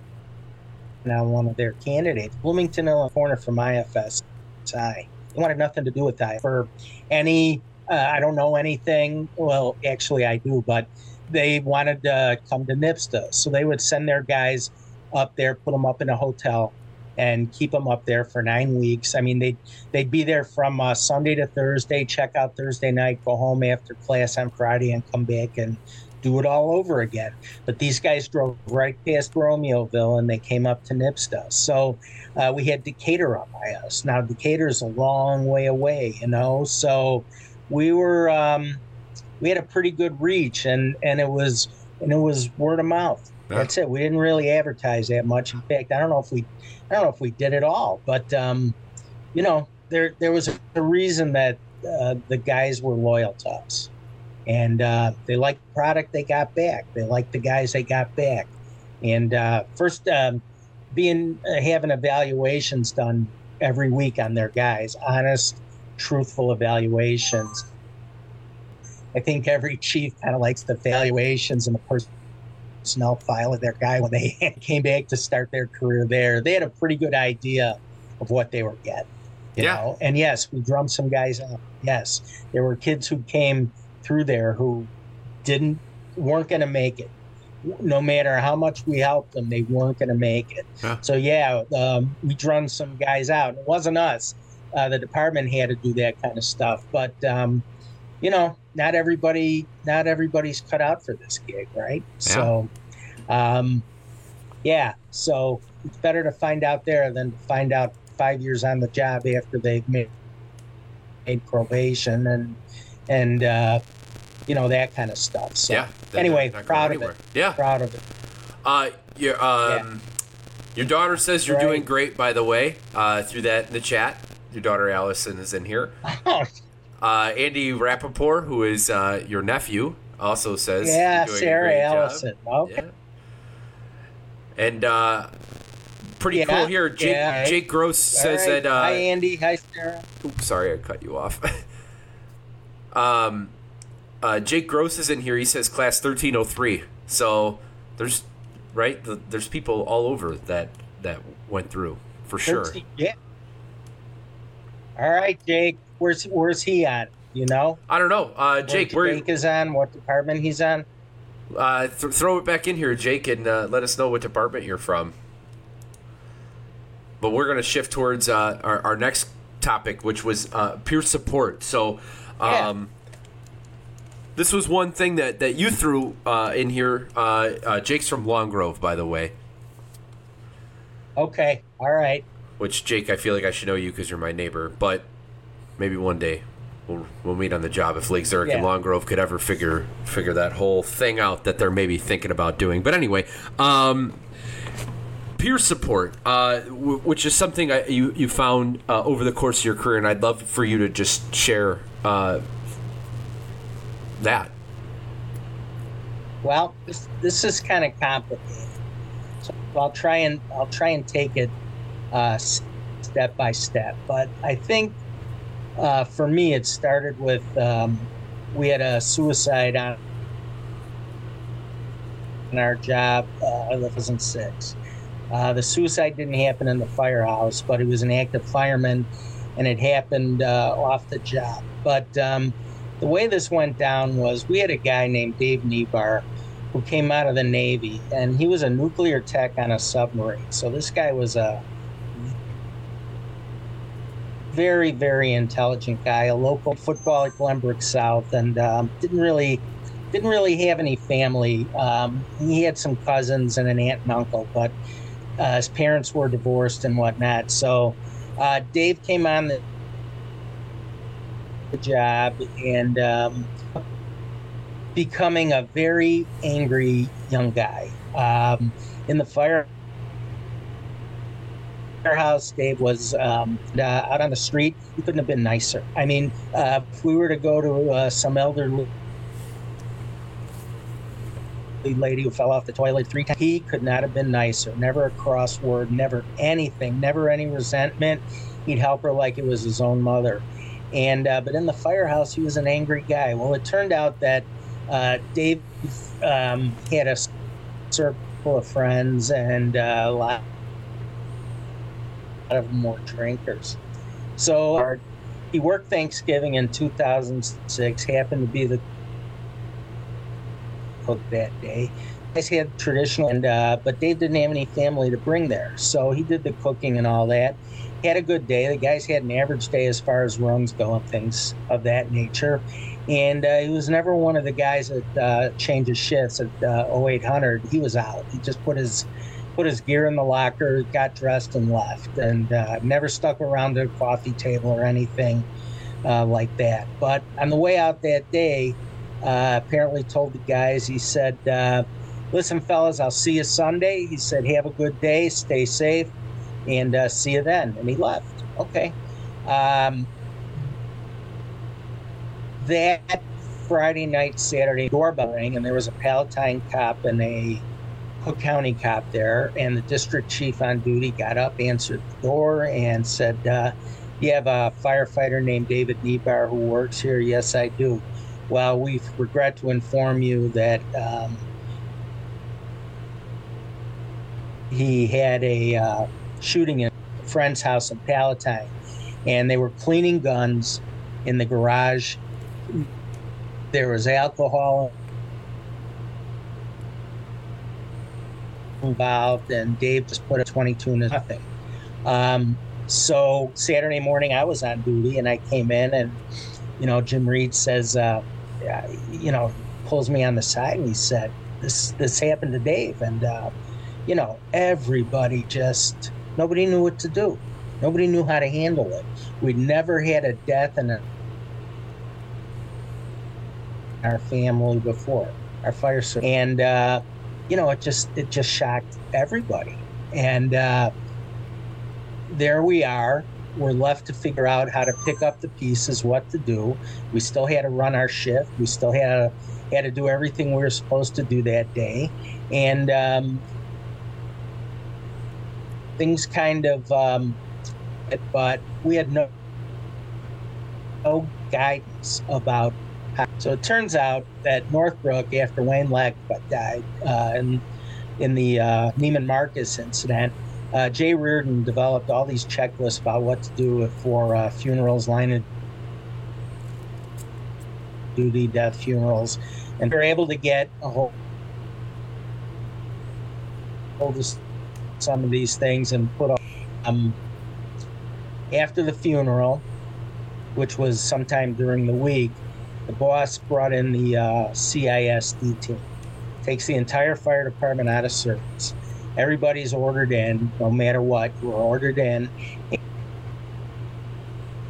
on one of their candidates, Bloomington, Illinois, corner from IFS. I wanted nothing to do with that for any. Uh, I don't know anything. Well, actually, I do, but they wanted to come to NIPSTA, so they would send their guys up there, put them up in a hotel, and keep them up there for nine weeks. I mean, they they'd be there from uh, Sunday to Thursday, check out Thursday night, go home after class on Friday, and come back and do it all over again. But these guys drove right past Romeoville and they came up to NIPSTA. So uh, we had Decatur up by us. Now Decatur's a long way away, you know. So we were um, we had a pretty good reach, and and it was and it was word of mouth. Yeah. That's it. We didn't really advertise that much. In fact, I don't know if we I don't know if we did it all, but um, you know, there there was a reason that uh, the guys were loyal to us, and uh, they liked the product they got back. They liked the guys they got back, and uh, first um, being uh, having evaluations done every week on their guys, honest, truthful evaluations. I think every chief kind of likes the evaluations and the person personnel file of their guy when they came back to start their career there. They had a pretty good idea of what they were getting. You yeah. know? And yes, we drummed some guys up. Yes. There were kids who came through there who didn't weren't gonna make it. No matter how much we helped them, they weren't gonna make it. Yeah. So yeah, um, we drummed some guys out. It wasn't us. Uh, the department had to do that kind of stuff. But um, you know, not everybody not everybody's cut out for this gig, right? Yeah. So um yeah, so it's better to find out there than to find out five years on the job after they've made, made probation and and uh you know that kind of stuff. So yeah, anyway, proud of it. Yeah. Proud of it. Uh your um yeah. your daughter says you're right. doing great by the way, uh through that in the chat. Your daughter Allison is in here. Uh, Andy Rappaport, who is uh, your nephew, also says, "Yeah, Sarah Allison." Okay. Yeah. And uh, pretty yeah, cool here. Jake, yeah, Jake Gross says right. that. Uh, Hi, Andy. Hi, Sarah. Oops, sorry, I cut you off. um, uh, Jake Gross is in here. He says class thirteen oh three. So there's right. The, there's people all over that that went through for sure. Yeah. All right, Jake where's where's he at? You know? I don't know. Uh, Jake, where Jake is on? What department he's on? Uh, th- throw it back in here, Jake, and uh, let us know what department you're from. But we're going to shift towards uh, our, our next topic, which was uh, peer support. So, um, yeah. this was one thing that, that you threw uh, in here. Uh, uh, Jake's from Long Grove, by the way. Okay, all right. Which, Jake, I feel like I should know you because you're my neighbor. But maybe one day we'll, we'll meet on the job if Lake Zurich yeah. and Long Grove could ever figure figure that whole thing out that they're maybe thinking about doing. But anyway, um, peer support, uh, w- which is something I, you you found uh, over the course of your career, and I'd love for you to just share uh, that. Well, this, this is kind of complicated, so I'll try and I'll try and take it uh, step by step. But I think uh, for me, it started with um, we had a suicide on, on our job. Uh, I was in six. Uh, the suicide didn't happen in the firehouse, but it was an active fireman, and it happened uh, off the job. But um, the way this went down was we had a guy named Dave Nebar who came out of the Navy, and he was a nuclear tech on a submarine. So this guy was a very, very intelligent guy, a local football at Glenbrook South, and um, didn't really didn't really have any family. Um, he had some cousins and an aunt and uncle, but uh, his parents were divorced and whatnot. So uh, Dave came on the, the job and um, becoming a very angry young guy. Um, in the fire house, Dave was um, uh, out on the street. He couldn't have been nicer. I mean, uh, if we were to go to uh, some elderly lady who fell off the toilet three times, he could not have been nicer. Never a cross word, never anything, never any resentment. He'd help her like it was his own mother. And uh, but in the firehouse, he was an angry guy. Well, it turned out that uh, Dave um, had a circle of friends and uh, a lot of them were drinkers. So he worked Thanksgiving in 2006. Happened to be the cook that day. Guys had traditional, and uh, but Dave didn't have any family to bring there, so he did the cooking and all that. He Had a good day. The guys had an average day as far as runs go and things of that nature. And uh, he was never one of the guys that uh, changes shifts at uh, 0800. He was out. He just put his put his gear in the locker, got dressed, and left. And uh, never stuck around the coffee table or anything uh, like that. But on the way out that day, uh, apparently told the guys, he said, uh, Listen, fellas, I'll see you Sunday. He said, Have a good day, stay safe, and uh, see you then. And he left. Okay. Um, that Friday night, Saturday doorbell rang, and there was a Palatine cop and a Cook County cop there. And the district chief on duty got up, answered the door, and said, uh, You have a firefighter named David Nebar who works here? Yes, I do. Well, we regret to inform you that um, he had a uh, shooting in a friend's house in Palatine, and they were cleaning guns in the garage. There was alcohol involved, and Dave just put a 22 into nothing. Um, so Saturday morning, I was on duty, and I came in, and you know, Jim Reed says, uh, you know, pulls me on the side, and he said, "This this happened to Dave," and uh, you know, everybody just nobody knew what to do. Nobody knew how to handle it. We'd never had a death in a, our family before, our fire service, and uh, you know, it just it just shocked everybody. And uh, there we are. We're left to figure out how to pick up the pieces, what to do. We still had to run our shift. We still had to had to do everything we were supposed to do that day, and um, things kind of. Um, but we had no no guidance about so it turns out that Northbrook, after Wayne Lackbutt died uh, in, in the uh, Neiman Marcus incident, uh, Jay Reardon developed all these checklists about what to do for uh, funerals, line of duty, death funerals, and they're able to get a whole hold some of these things and put on. Um, after the funeral, which was sometime during the week, the boss brought in the uh, CISD team, takes the entire fire department out of service. Everybody's ordered in, no matter what. We're ordered in.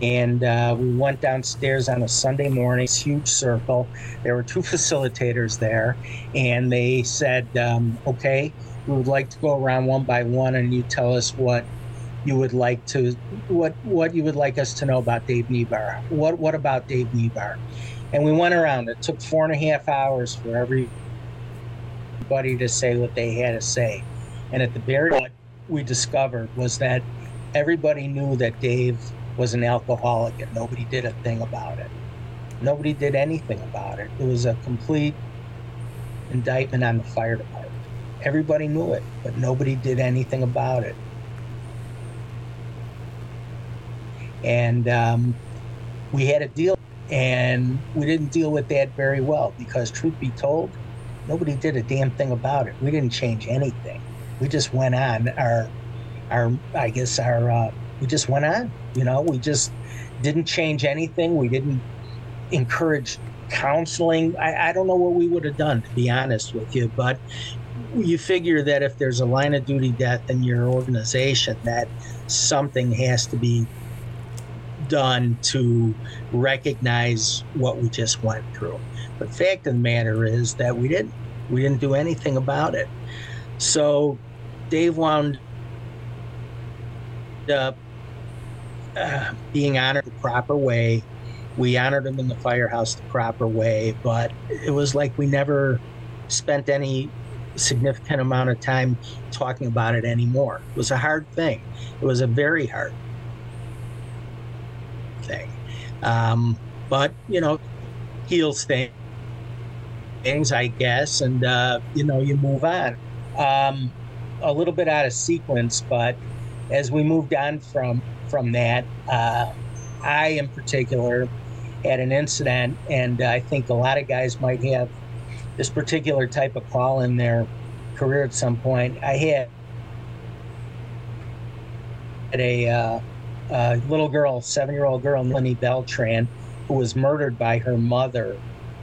And uh, we went downstairs on a Sunday morning, huge circle. There were two facilitators there, and they said, um, "Okay, we would like to go around one by one, and you tell us what you would like to, what what you would like us to know about Dave Nebar. What what about Dave Nebar?" And we went around. It took four and a half hours for everybody to say what they had to say. And at the very end, we discovered was that everybody knew that Dave was an alcoholic and nobody did a thing about it. Nobody did anything about it. It was a complete indictment on the fire department. Everybody knew it, but nobody did anything about it. And um, we had a deal and we didn't deal with that very well because, truth be told, nobody did a damn thing about it. We didn't change anything. We just went on our, our, I guess our, uh, we just went on. You know, we just didn't change anything. We didn't encourage counseling. I, I don't know what we would have done, to be honest with you, but you figure that if there's a line of duty death in your organization, that something has to be done to recognize what we just went through. But fact of the matter is that we didn't. We didn't do anything about it. So Dave wound up uh, being honored the proper way. We honored him in the firehouse the proper way, but it was like we never spent any significant amount of time talking about it anymore. It was a hard thing. It was a very hard thing. Um, but you know, heals things, I guess, and uh, you know, you move on. Um, a little bit out of sequence, but as we moved on from from that, uh, I in particular had an incident, and I think a lot of guys might have this particular type of call in their career at some point. I had a, uh, a little girl, seven year old girl, Melanie Beltran, who was murdered by her mother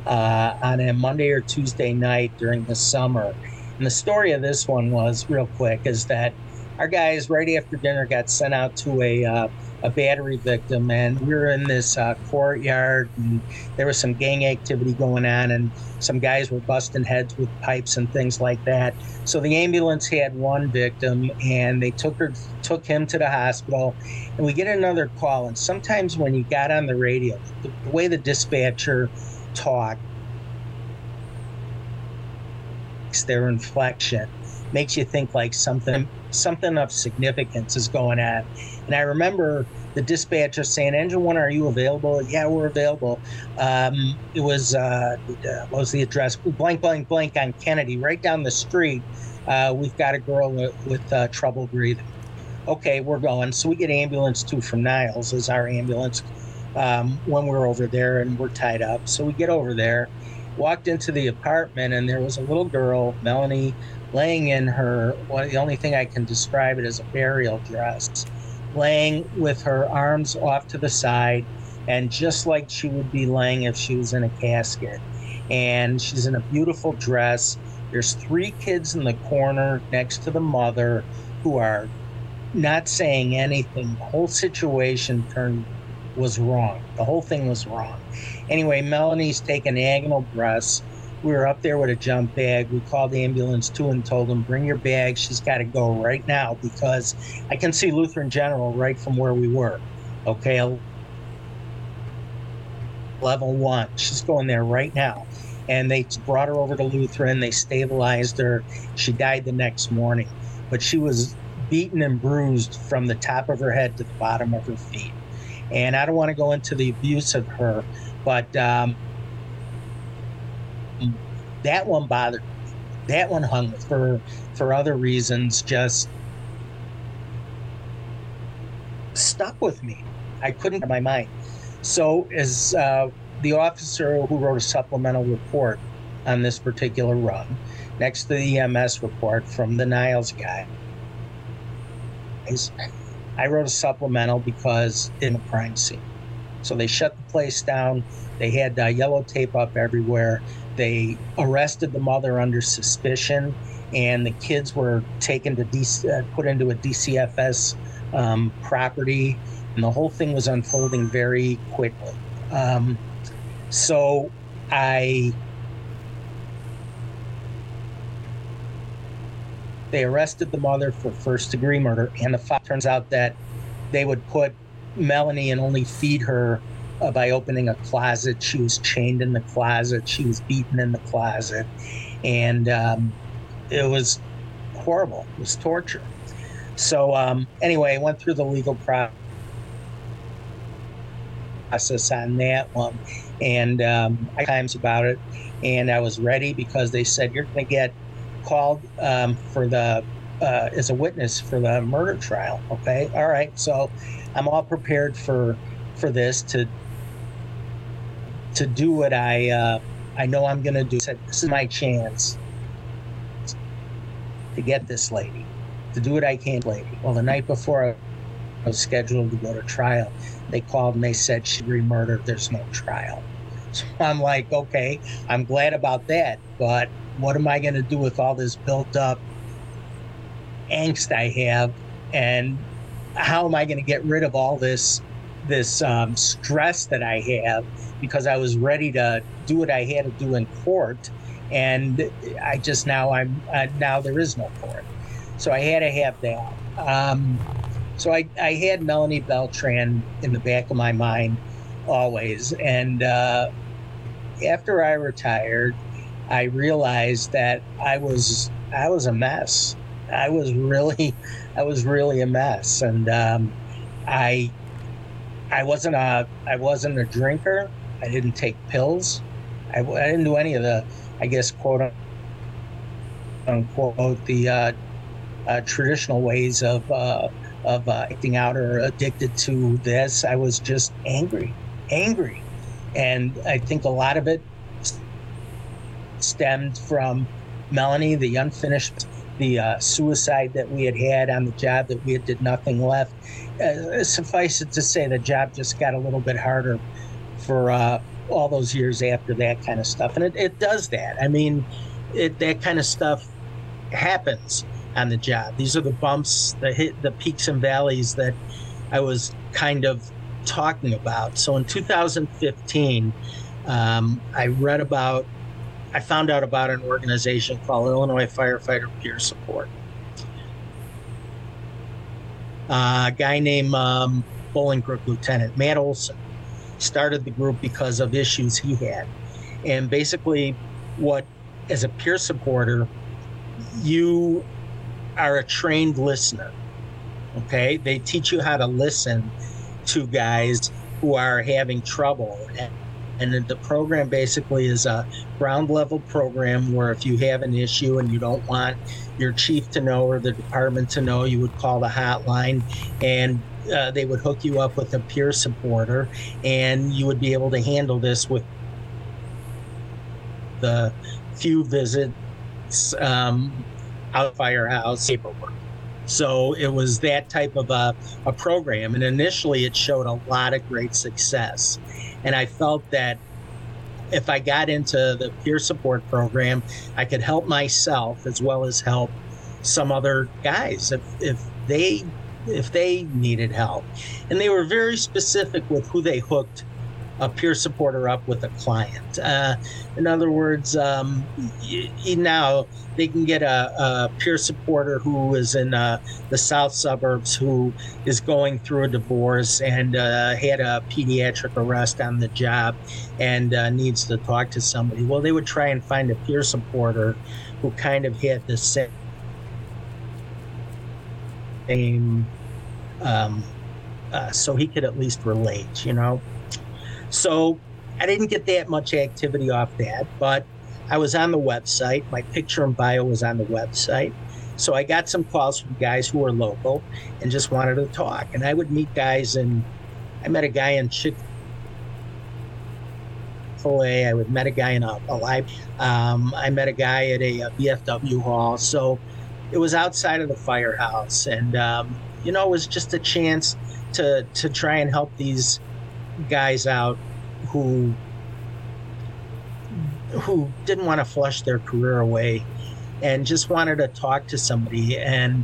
uh, on a Monday or Tuesday night during the summer. And the story of this one was real quick is that our guys right after dinner got sent out to a uh, a battery victim, and we were in this uh, courtyard, and there was some gang activity going on, and some guys were busting heads with pipes and things like that. So the ambulance had one victim, and they took her, took him to the hospital, and we get another call. And sometimes when you got on the radio, the, the way the dispatcher talked, their inflection makes you think like something something of significance is going on. And I remember the dispatcher saying, "Engine One, are you available?" Yeah, we're available. Um, it was uh, what was the address? Blank, blank, blank on Kennedy, right down the street. Uh, we've got a girl with, with uh, trouble breathing. Okay, we're going. So we get ambulance two from Niles as our ambulance um, when we're over there and we're tied up. So we get over there, walked into the apartment, and there was a little girl, Melanie laying in her, well, the only thing I can describe it as a burial dress, laying with her arms off to the side, and just like she would be laying if she was in a casket. And she's in a beautiful dress. There's three kids in the corner next to the mother who are not saying anything. The whole situation turned was wrong. The whole thing was wrong. Anyway, Melanie's taking agonal breaths we were up there with a jump bag. We called the ambulance too and told them, bring your bag. She's got to go right now because I can see Lutheran General right from where we were. Okay. Level one. She's going there right now. And they brought her over to Lutheran. They stabilized her. She died the next morning. But she was beaten and bruised from the top of her head to the bottom of her feet. And I don't want to go into the abuse of her, but um, that one bothered me. That one hung for for other reasons just stuck with me. I couldn't get my mind. So as uh, the officer who wrote a supplemental report on this particular run, next to the EMS report from the Niles guy, I wrote a supplemental because in a crime scene. So they shut the place down. They had uh, yellow tape up everywhere. They arrested the mother under suspicion, and the kids were taken to DC, uh, put into a DCFS um, property, and the whole thing was unfolding very quickly. Um, so I. They arrested the mother for first degree murder, and the father turns out that they would put Melanie and only feed her uh, by opening a closet. She was chained in the closet. She was beaten in the closet, and um, it was horrible. It was torture. So um, anyway, I went through the legal process on that one, and um, I times about it, and I was ready because they said you're going to get called um, for the uh, as a witness for the murder trial. Okay, all right. So I'm all prepared for for this to to do what I uh, I know I'm going to do. Said this is my chance to get this lady, to do what I can, lady. Well, the night before I was scheduled to go to trial, they called and they said she re-murdered. There's no trial. So I'm like, okay, I'm glad about that, but what am I going to do with all this built up angst I have, and how am I going to get rid of all this this um, stress that I have because I was ready to do what I had to do in court, and I just now I'm uh, now there is no court, so I had to have that. Um, so I, I had Melanie Beltran in the back of my mind always, and uh, after I retired, I realized that I was I was a mess. I was really I was really a mess, and um, I I wasn't a I wasn't a drinker. I didn't take pills. I, I didn't do any of the I guess quote unquote the uh, uh, traditional ways of uh, of uh, acting out or addicted to this. I was just angry, angry, and I think a lot of it stemmed from Melanie, the unfinished, the uh, suicide that we had had on the job that we had did nothing left. Uh, suffice it to say, the job just got a little bit harder for uh, all those years after that kind of stuff, and it, it does that. I mean, it, that kind of stuff happens on the job. These are the bumps, the hit, the peaks and valleys that I was kind of talking about. So in 2015, um, I read about, I found out about an organization called Illinois Firefighter Peer Support. Uh, a guy named um, Bolingbrook Lieutenant Matt Olson started the group because of issues he had, and basically, what as a peer supporter, you are a trained listener. Okay, they teach you how to listen to guys who are having trouble. And, and the program basically is a ground level program where if you have an issue and you don't want your chief to know or the department to know, you would call the hotline and uh, they would hook you up with a peer supporter and you would be able to handle this with the few visits um, out firehouse paperwork. So it was that type of a, a program. And initially, it showed a lot of great success. And I felt that if I got into the peer support program, I could help myself as well as help some other guys if, if they if they needed help. And they were very specific with who they hooked a peer supporter up with a client. Uh, in other words, um, now they can get a, a, peer supporter who is in uh, the south suburbs who is going through a divorce and uh, had a pediatric arrest on the job and uh, needs to talk to somebody. Well, they would try and find a peer supporter who kind of had the same. Um, uh, so he could at least relate, you know. So I didn't get that much activity off that, but I was on the website. My picture and bio was on the website. So I got some calls from guys who were local and just wanted to talk. And I would meet guys, and I met a guy in Chick fil A. I would met a guy in a, a live. Um, I met a guy at a, a, VFW hall. So it was outside of the firehouse. And, um, you know, it was just a chance to, to try and help these guys out who who didn't want to flush their career away and just wanted to talk to somebody and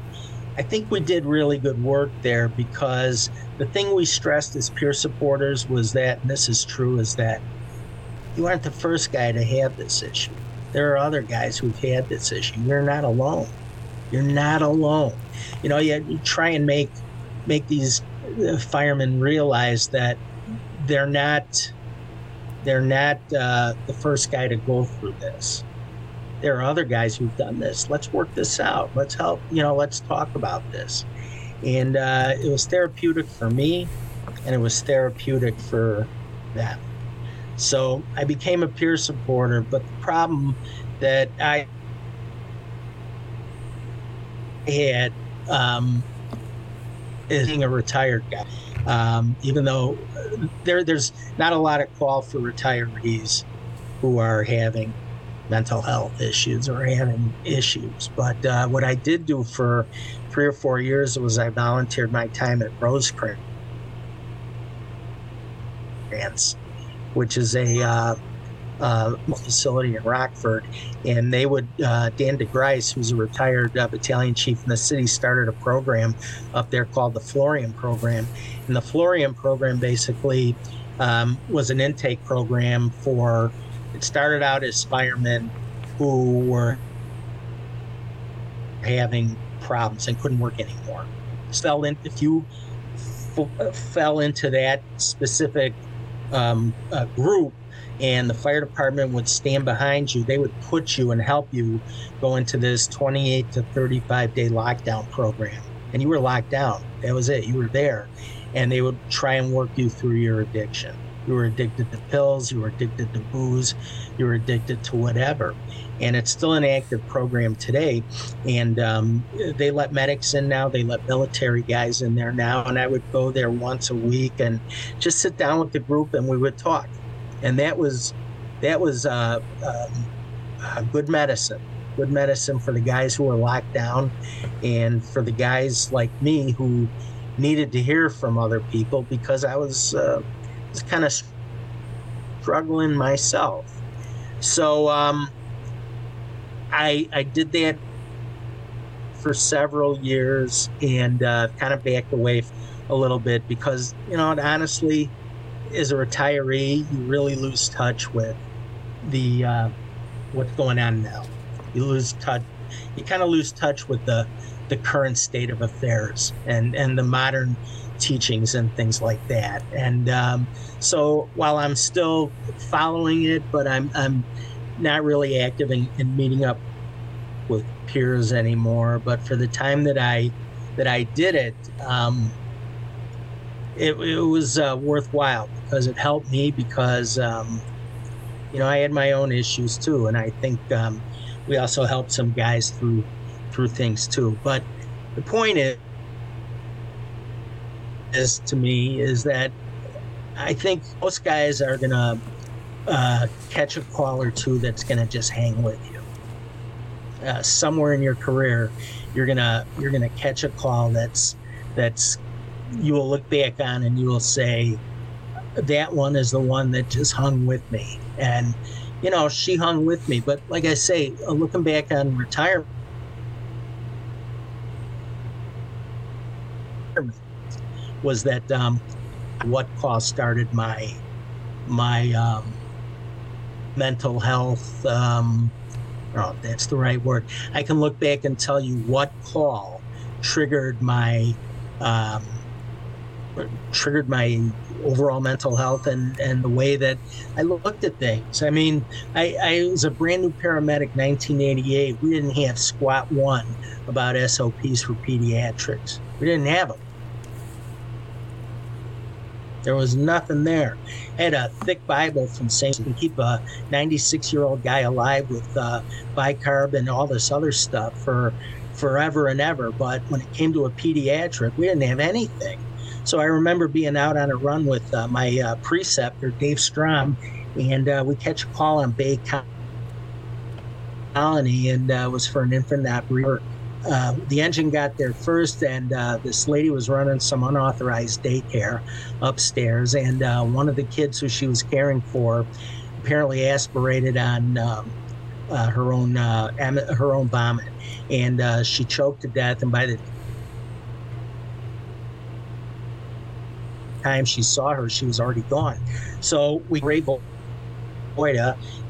I think we did really good work there because the thing we stressed as peer supporters was that, and this is true, is that you aren't the first guy to have this issue. There are other guys who've had this issue. You're not alone. You're not alone. You know, you, you try and make make these uh, firemen realize that they're not they're not uh, the first guy to go through this. There are other guys who've done this. Let's work this out. Let's help. You know, let's talk about this. And uh, it was therapeutic for me, and it was therapeutic for them. So I became a peer supporter. But the problem that I had um, is being a retired guy um, even though there, there's not a lot of call for retirees who are having mental health issues or having issues. But uh, what I did do for three or four years was I volunteered my time at Rosecrance, which is a uh, uh, facility in Rockford, and they would uh, Dan DeGryse, who's a retired uh, battalion chief in the city, started a program up there called the Florian Program, and the Florian Program basically um, was an intake program for. It started out as firemen who were having problems and couldn't work anymore. Fell in if you f- fell into that specific um, uh, group and the fire department would stand behind you. They would put you and help you go into this 28 to 35 day lockdown program. And you were locked down. That was it. You were there. and they would try and work you through your addiction. You were addicted to pills, you were addicted to booze, you were addicted to whatever. And it's still an active program today. And um, they let medics in now, they let military guys in there now. And I would go there once a week and just sit down with the group and we would talk. And that was that was uh, um, good medicine good medicine for the guys who were locked down and for the guys like me who needed to hear from other people because I was, uh, was kind of struggling myself. So um, I, I did that for several years and uh, kind of backed away a little bit because, you know, honestly, as a retiree, you really lose touch with the uh, what's going on now. You lose touch. You kind of lose touch with the the current state of affairs and and the modern teachings and things like that. And um, so while I'm still following it, but I'm I'm not really active in, in meeting up with peers anymore. But for the time that I that I did it, um, it, it was uh, worthwhile because it helped me because um, you know I had my own issues too, and I think um, we also helped some guys through through things too. But the point is, is to me is that I think most guys are gonna uh, catch a call or two that's gonna just hang with you. Uh, somewhere in your career, you're gonna you're gonna catch a call that's that's you will look back on and you will say that one is the one that just hung with me and you know, she hung with me. But like I say, uh, looking back on retirement, was that um, what caused started my my um, mental health. Um, oh, that's the right word. I can look back and tell you what call triggered my um, triggered my overall mental health and, and the way that I looked at things. I mean, I, I was a brand new paramedic 1988. We didn't have squat one about SOPs for pediatrics. We didn't have them. There was nothing there. I had a thick Bible from St. to keep a 96 year old guy alive with uh, bicarb and all this other stuff for forever and ever. But when it came to a pediatric, we didn't have anything. So I remember being out on a run with uh, my uh, preceptor, Dave Strom, and uh, we catch a call on Bay Colony, and uh, was for an infant that uh, the engine got there first, and uh, this lady was running some unauthorized daycare upstairs, and one of the kids who she was caring for apparently aspirated on um, her own her own vomit, and she choked to death. And by the time she saw her, she was already gone. So we were able.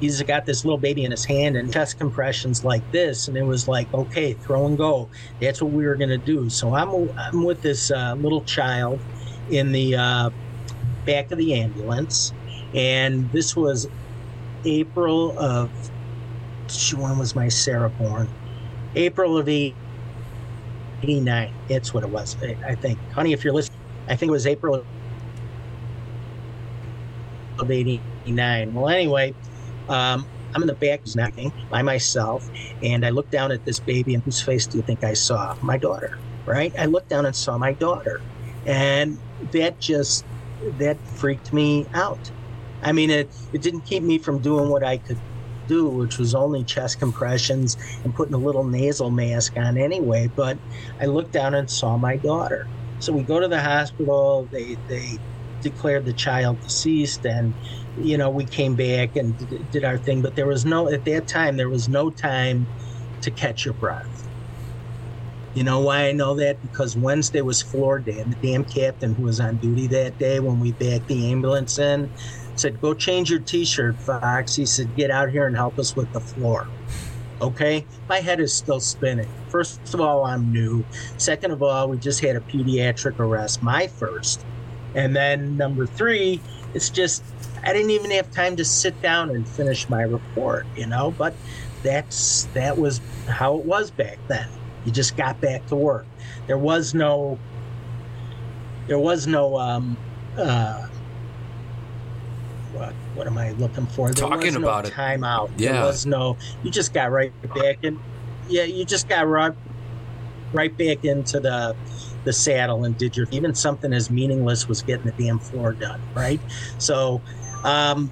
He's got this little baby in his hand and chest compressions like this, and it was like, okay, throw and go. That's what we were gonna do. So I'm I'm with this uh, little child in the uh, back of the ambulance, and this was April of when was my Sarah born? April of '89. That's what it was. I think, honey, if you're listening, I think it was April of 89. Well, anyway, um, I'm in the back snacking by myself, and I look down at this baby, and whose face do you think I saw? My daughter, right? I looked down and saw my daughter, and that just that freaked me out. I mean, it it didn't keep me from doing what I could do, which was only chest compressions and putting a little nasal mask on anyway. But I looked down and saw my daughter. So we go to the hospital. They they declared the child deceased and you know we came back and did our thing but there was no at that time there was no time to catch your breath. You know why i know that? Because wednesday was floor day and the damn captain who was on duty that day when we backed the ambulance in said go change your t-shirt fox. He said get out here and help us with the floor. Okay? My head is still spinning. First of all i'm new. Second of all we just had a pediatric arrest. My first and then number three, it's just I didn't even have time to sit down and finish my report, you know. But that's that was how it was back then. You just got back to work. There was no there was no um, uh, what what am I looking for? There Talking was no about it. timeout. Yeah. There was no. You just got right back in. Yeah, you just got right right back into the the saddle and did your even something as meaningless was getting the damn floor done, right? So, um,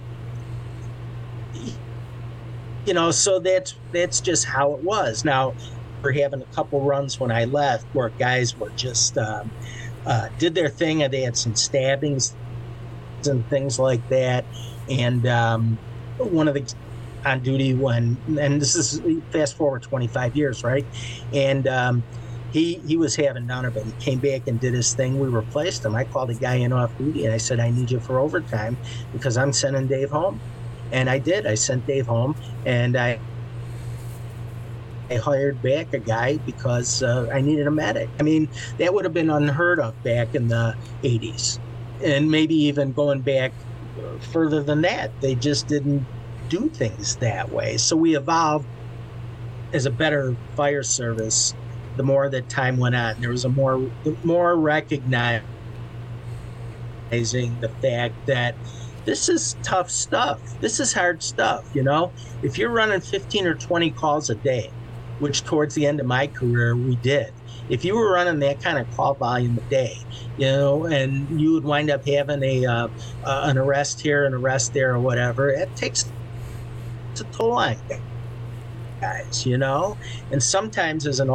you know, so that's that's just how it was. Now, we're having a couple runs when I left where guys were just um, uh, did their thing and they had some stabbings and things like that. And um, one of the on duty when, and this is fast forward 25 years, right? And um, he he was having none of it. He came back and did his thing. We replaced him. I called a guy in off duty and I said, I need you for overtime because I'm sending Dave home. And I did. I sent Dave home and I I hired back a guy because uh, I needed a medic. I mean, that would have been unheard of back in the 80s. And maybe even going back uh, further than that. They just didn't do things that way. So we evolved as a better fire service the more that time went on. There was a more more recognizing the fact that this is tough stuff. This is hard stuff, you know? If you're running 15 or 20 calls a day, which towards the end of my career we did. If you were running that kind of call volume a day, you know, and you would wind up having a uh, uh, an arrest here, an arrest there, or whatever, it takes a toll on guys, you know. And sometimes as an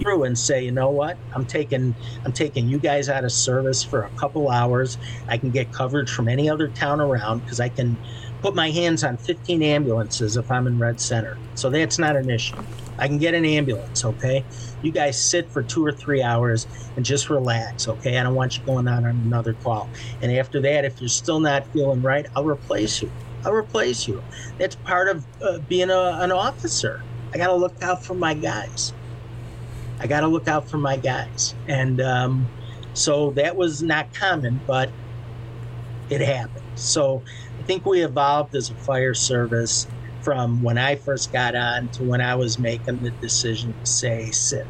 through and say, you know what, I'm taking I'm taking you guys out of service for a couple hours. I can get coverage from any other town around because I can put my hands on 15 ambulances if I'm in Red Center. So that's not an issue. I can get an ambulance, okay? You guys sit for two or three hours and just relax, okay? I don't want you going on another call. And after that, if you're still not feeling right, I'll replace you. I'll replace you. That's part of uh, being a, an officer. I got to look out for my guys. I got to look out for my guys. And um, so that was not common, but it happened. So I think we evolved as a fire service from when I first got on to when I was making the decision to say, sit,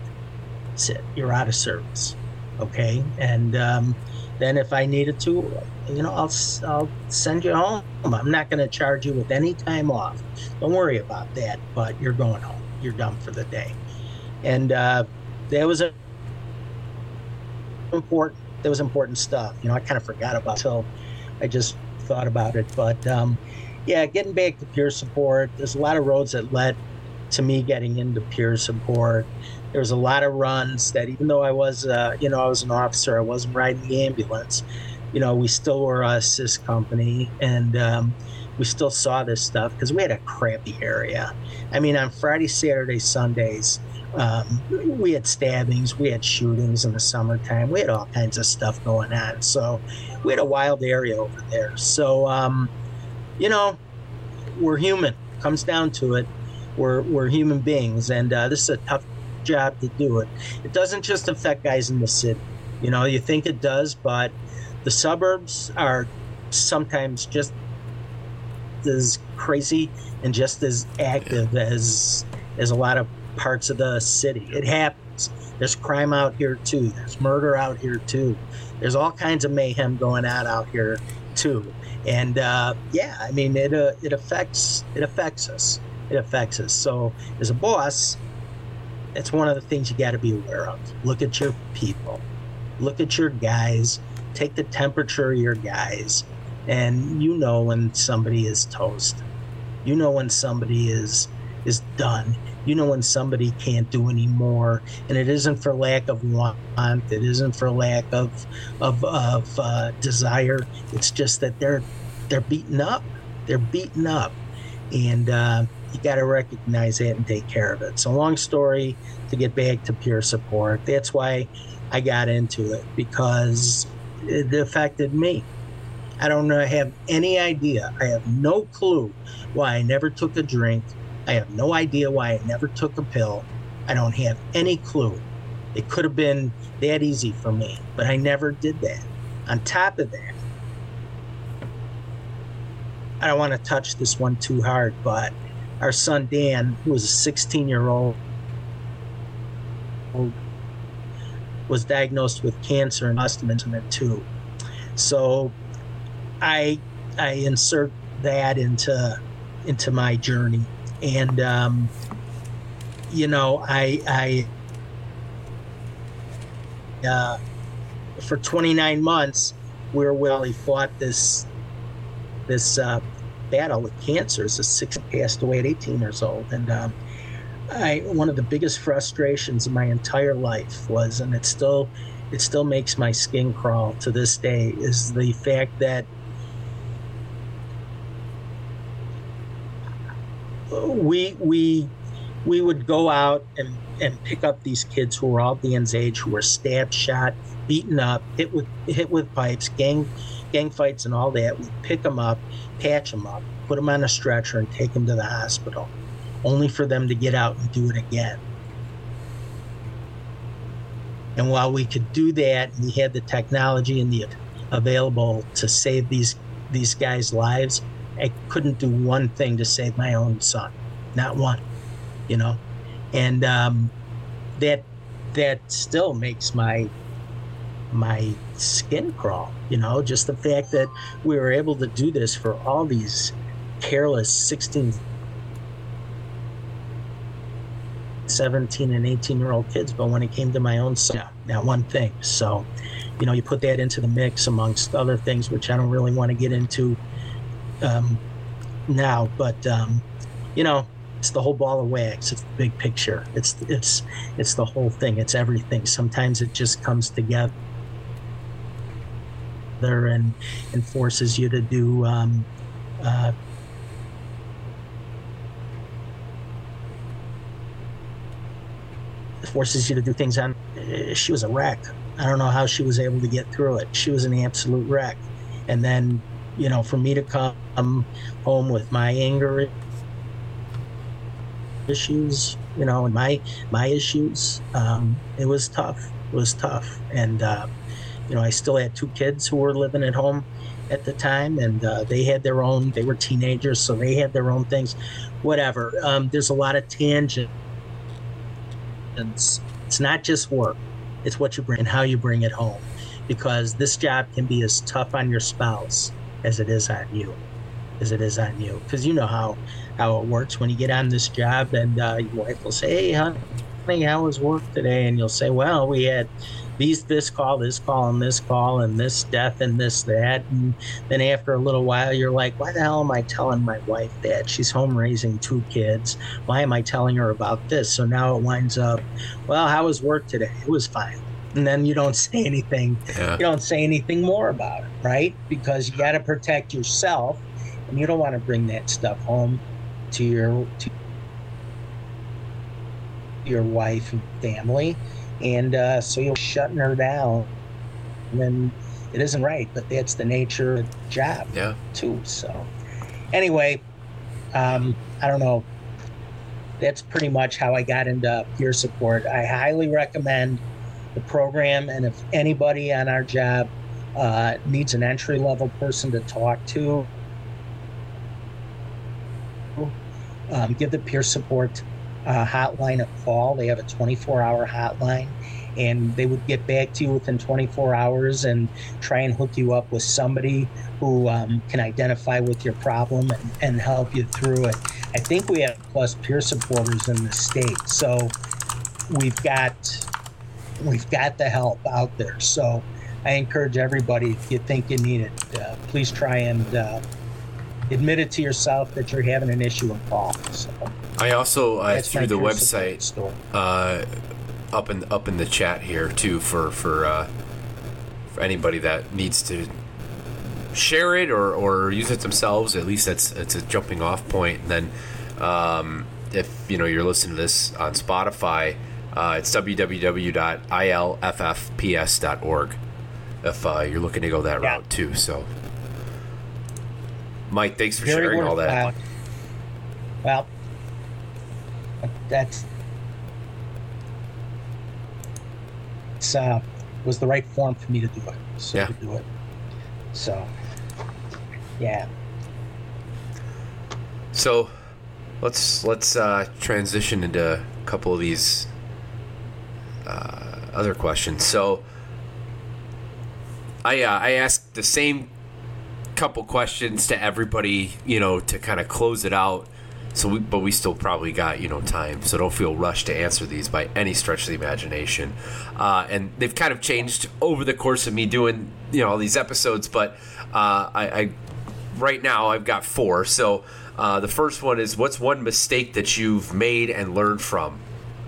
sit, you're out of service. Okay. And um, then if I needed to, you know, I'll, I'll send you home. I'm not going to charge you with any time off. Don't worry about that, but you're going home. You're done for the day. And uh, that was a important, that was important stuff. You know, I kind of forgot about it until I just thought about it. But um, yeah, getting back to peer support, there's a lot of roads that led to me getting into peer support. There was a lot of runs that, even though I was, uh, you know, I was an officer, I wasn't riding the ambulance. You know, we still were a assist company, and um, we still saw this stuff because we had a crappy area. I mean, on Friday, Saturday, Sundays, um, we had stabbings, we had shootings in the summertime, we had all kinds of stuff going on. So we had a wild area over there. So, um, you know, we're human. Comes down to it. We're we're human beings, and uh, this is a tough job to do it. It doesn't just affect guys in the city. You know, you think it does, but the suburbs are sometimes just as crazy and just as active as as a lot of parts of the city. It happens. There's crime out here too. There's murder out here too. There's all kinds of mayhem going on out here too. And uh, yeah, I mean it uh, it affects it affects us. It affects us. So as a boss, it's one of the things you got to be aware of. Look at your people. Look at your guys. Take the temperature of your guys, and you know when somebody is toast. You know when somebody is is done. You know when somebody can't do anymore, and it isn't for lack of want. It isn't for lack of of, of uh, desire. It's just that they're they're beaten up. They're beaten up, and uh, you got to recognize that and take care of it. So, long story to get back to peer support. That's why I got into it because it affected me. I don't know, have any idea. I have no clue why I never took a drink. I have no idea why I never took a pill. I don't have any clue. It could have been that easy for me, but I never did that. On top of that, I don't want to touch this one too hard, but our son Dan, who was a 16 year old, was diagnosed with cancer and osteointimate too. So I I insert that into into my journey, and um, you know I I uh, for 29 months where Willie fought this this uh, battle with cancer. A six passed away at 18 years old, and um, I one of the biggest frustrations of my entire life was, and it still it still makes my skin crawl to this day, is the fact that we we we would go out and and pick up these kids who were all Dan's age, who were stabbed, shot, beaten up, hit with hit with pipes, gang gang fights, and all that. We'd pick them up, patch them up, put them on a stretcher, and take them to the hospital, only for them to get out and do it again. And while we could do that, we had the technology and the available to save these these guys' lives. I couldn't do one thing to save my own son, not one, you know, and um, that that still makes my my skin crawl, you know, just the fact that we were able to do this for all these careless 16, 17 and 18 year old kids. But when it came to my own son, that one thing. So, you know, you put that into the mix amongst other things, which I don't really want to get into um, now, but, um, you know, it's the whole ball of wax. It's the big picture. It's it's it's the whole thing. It's everything. Sometimes it just comes together and and forces you to do um, uh, forces you to do things on uh, she was a wreck i don't know how she was able to get through it she was an absolute wreck and then you know for me to come home with my anger issues you know and my my issues um, it was tough it was tough and uh, you know, I still had two kids who were living at home at the time, and uh, they had their own. They were teenagers, so they had their own things. Whatever. Um, there's a lot of tangents. It's not just work; it's what you bring and how you bring it home, because this job can be as tough on your spouse as it is on you, as it is on you. Because you know how how it works when you get on this job, and uh, your wife will say, "Hey, honey, how was work today?" And you'll say, "Well, we had." these this call, this call, and this call, and this death, and this that. And then after a little while, you're like, why the hell am I telling my wife that? She's home raising two kids. Why am I telling her about this? So now it winds up, well, how was work today? It was fine. And then you don't say anything. Yeah. You don't say anything more about it, right? Because you got to protect yourself, and you don't want to bring that stuff home to your to your wife and family. And uh, so you're shutting her down. When it isn't right but that's the nature of the job yeah. too so. Anyway um, i don't know. That's pretty much how i got into peer support. I highly recommend the program and if anybody on our job uh, needs an entry level person to talk to um, give the peer support uh, hotline a call. They have a 24 hour hotline and they would get back to you within 24 hours and try and hook you up with somebody who um, can identify with your problem and, and help you through it. I think we have plus peer supporters in the state, so we've got we've got the help out there. So I encourage everybody if you think you need it, uh, please try and uh, admit it to yourself that you're having an issue and call. So. I also uh, through the website uh, up in up in the chat here too for for uh, for anybody that needs to share it or, or use it themselves. At least that's it's a jumping off point. And then um, if you know you're listening to this on Spotify, uh, it's www.ilffps.org. If uh, you're looking to go that yeah. route too, so Mike, thanks for Very sharing all that. Well, that's uh, was the right form for me to do it. So yeah. to do it. So yeah. So let's let's uh, transition into a couple of these uh, other questions. So, I uh, I asked the same couple questions to everybody, you know, to kind of close it out. So, we, but we still probably got you know time, so don't feel rushed to answer these by any stretch of the imagination. Uh, and they've kind of changed over the course of me doing you know all these episodes, but uh, I, I right now I've got four. So uh, the first one is what's one mistake that you've made and learned from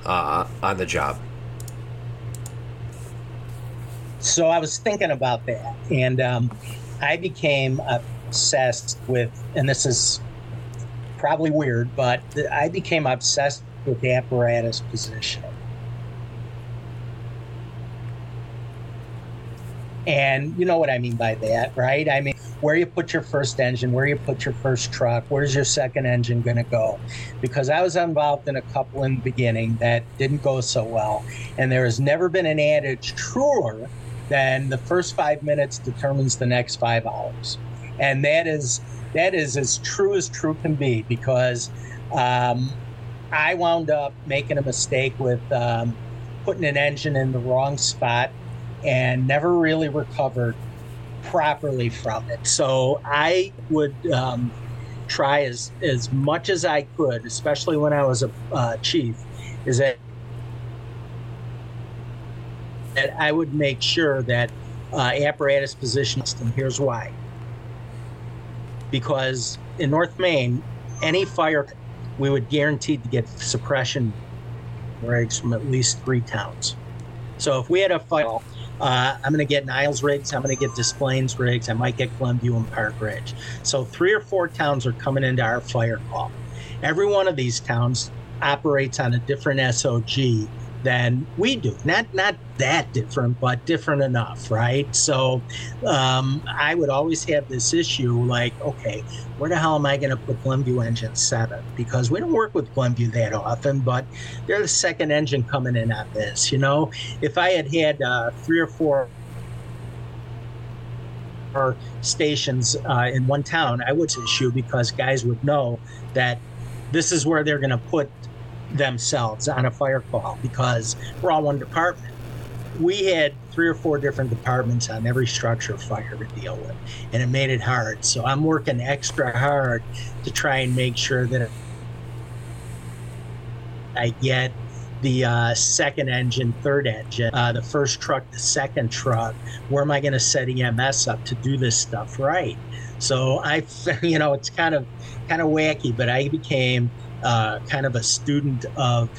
uh, on the job? So I was thinking about that, and um, I became obsessed with, and this is probably weird, but I became obsessed with the apparatus position. And you know what I mean by that, right? I mean, where you put your first engine, where you put your first truck, where's your second engine going to go? Because I was involved in a couple in the beginning that didn't go so well. And there has never been an adage truer than the first five minutes determines the next five hours. And that is that is as true as true can be because um, I wound up making a mistake with um, putting an engine in the wrong spot and never really recovered properly from it. So I would um, try as as much as I could, especially when I was a uh, chief, is that that I would make sure that uh, apparatus positions. And here's why: because in North Maine, any fire we would guaranteed to get suppression rigs from at least three towns. So if we had a fire uh, I'm going to get Niles rigs. I'm going to get Des Plaines rigs. I might get Glenview and Park Ridge. So three or four towns are coming into our fire call. Every one of these towns operates on a different SOG than we do. Not not that different, but different enough, right? So um, I would always have this issue like, okay, where the hell am I going to put Glenview engine seven? Because we don't work with Glenview that often, but they're the second engine coming in on this. You know, if I had had uh, three or four or stations uh, in one town, I would issue because guys would know that this is where they're going to put themselves on a fire call because we're all one department. We had three or four different departments on every structure fire to deal with, and it made it hard. So I'm working extra hard to try and make sure that I get the uh, second engine, third engine, uh, the first truck, the second truck. Where am I going to set EMS up to do this stuff right? So I, you know, it's kind of kind of wacky, but I became uh, kind of a student of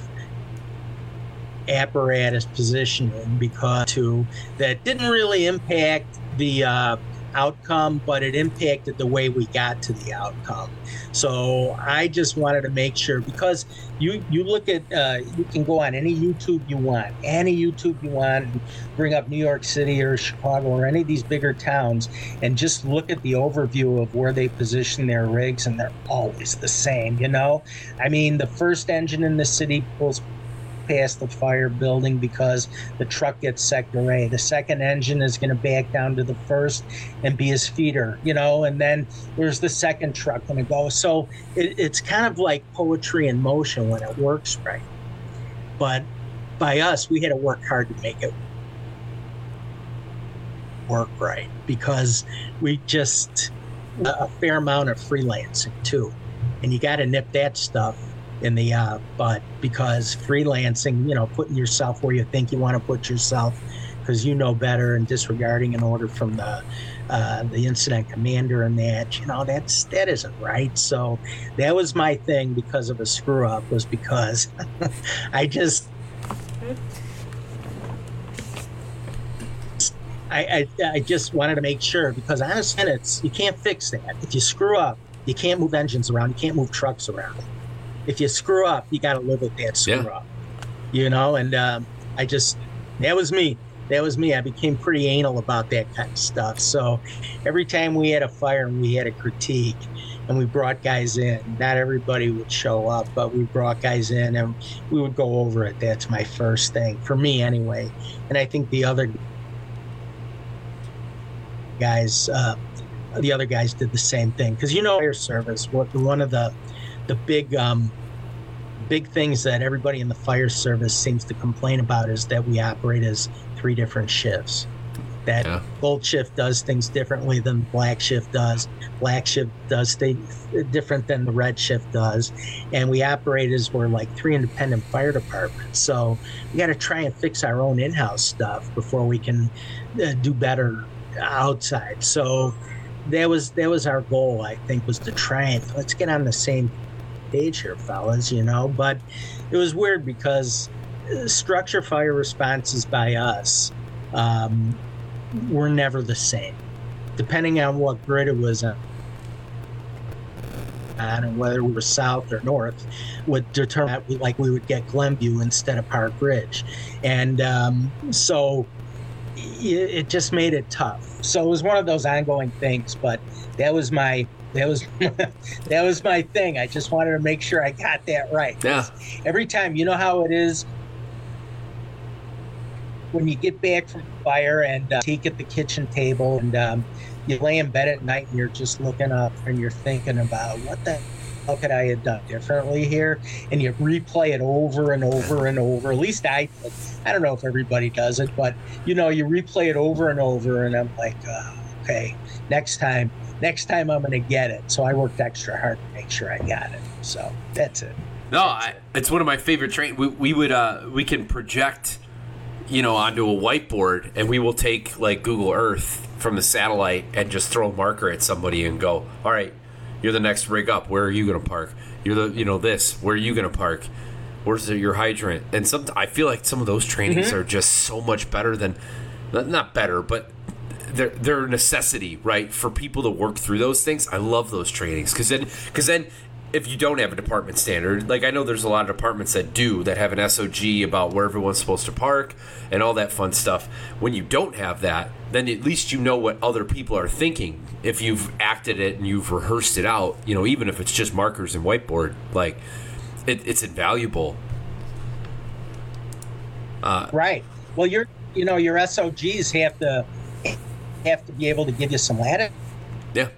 apparatus positioning because to that didn't really impact the uh, outcome, but it impacted the way we got to the outcome. So I just wanted to make sure because you you look at uh, you can go on any YouTube you want, any YouTube you want, bring up New York City or Chicago or any of these bigger towns, and just look at the overview of where they position their rigs, and they're always the same. You know, I mean, the first engine in the city pulls past the fire building because the truck gets sector A. The second engine is going to back down to the first and be his feeder, you know, and then there's the second truck going to go. So it, it's kind of like poetry in motion when it works right. But by us, we had to work hard to make it work right because we just a fair amount of freelancing too. And you got to nip that stuff in the uh, butt because freelancing, you know, putting yourself where you think you want to put yourself because you know better and disregarding an order from the uh, the incident commander and that, you know, that's that isn't right. So that was my thing because of a screw up was because I just. I, I, I just wanted to make sure because honest it's you can't fix that. If you screw up, you can't move engines around, you can't move trucks around if you screw up, you got to live with that screw yeah. up. You know, and um, I just that was me. That was me. I became pretty anal about that kind of stuff. So every time we had a fire and we had a critique, and we brought guys in. Not everybody would show up, but we brought guys in and we would go over it. That's my first thing for me, anyway. And I think the other guys, uh, the other guys did the same thing because you know, fire service. What one of the the big um, big things that everybody in the fire service seems to complain about is that we operate as three different shifts. That Yeah. gold shift does things differently than black shift does. Black shift does things different than the red shift does. And we operate as we're like three independent fire departments. So we got to try and fix our own in house stuff before we can uh, do better outside. So that was that was our goal, I think, was to try and let's get on the same page here, fellas, you know. But it was weird because uh, structure fire responses by us um, were never the same, depending on what grid it was on. And whether we were south or north would determine that we, like we would get Glenview instead of Park Ridge, and um, so it, it just made it tough. So it was one of those ongoing things. But that was my that was that was my thing. I just wanted to make sure I got that right. Yeah. Every time, you know how it is when you get back from the fire and uh, take at the kitchen table and um, you lay in bed at night and you're just looking up and you're thinking about what the how could I have done differently here? And you replay it over and over and over. At least I. I don't know if everybody does it, but you know, you replay it over and over, and I'm like, oh, okay, next time, next time I'm going to get it. So I worked extra hard to make sure I got it. So that's it. No, I, it's one of my favorite train. We, we would uh, we can project, you know, onto a whiteboard, and we will take like Google Earth from the satellite and just throw a marker at somebody and go, all right, you're the next rig up. Where are you going to park? You're the you know this. Where are you going to park? Where's your hydrant? And some I feel like some of those trainings are just so much better than not better, but they're they're a necessity, right, for people to work through those things. I love those trainings because then because then if you don't have a department standard, like I know there's a lot of departments that do that have an SOG about where everyone's supposed to park and all that fun stuff. When you don't have that, then at least you know what other people are thinking. If you've acted it and you've rehearsed it out, you know, even if it's just markers and whiteboard, like it, it's invaluable. Uh, right. Well, your you know your SOGs have to have to be able to give you some latitude. Yeah.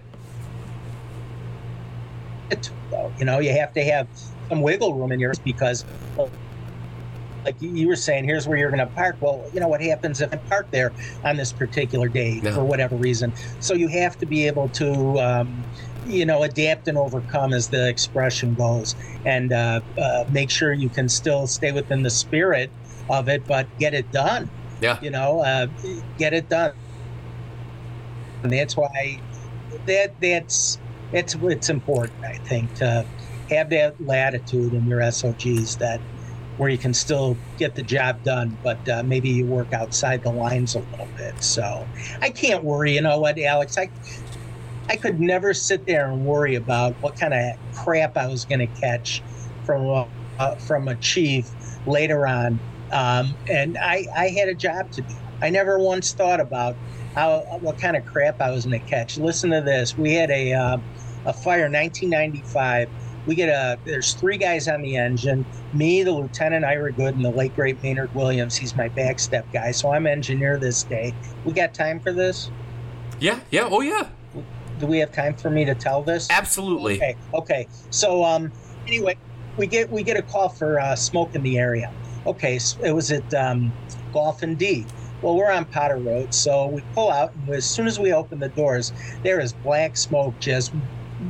You know you have to have some wiggle room in yours because, well, like you- you were saying, here's where you're going to park. Well, you know what happens if I park there on this particular day Yeah. for whatever reason. So you have to be able to. Um, you know, adapt and overcome, as the expression goes, and uh, uh, make sure you can still stay within the spirit of it, but get it done. Yeah. you know, uh, get it done. And that's why that that's it's it's important, I think, to have that latitude in your SOGs that where you can still get the job done, but uh, maybe you work outside the lines a little bit. So I can't worry. You know what, Alex? I I could never sit there and worry about what kind of crap I was going to catch from uh, from a chief later on. Um, and I, I had a job to do. I never once thought about how what kind of crap I was going to catch. Listen to this. We had a uh, a fire 1995. We get a there's three guys on the engine. Me, the lieutenant Ira Good, and the late great Maynard Williams. He's my backstep guy. So I'm engineer this day. We got time for this? Yeah. Yeah. Oh yeah. Do we have time for me to tell this? Absolutely. Okay. Okay. So um, anyway, we get we get a call for uh, smoke in the area. Okay, so it was at um, Golf and Dee. Well, we're on Potter Road, so we pull out, and as soon as we open the doors, there is black smoke just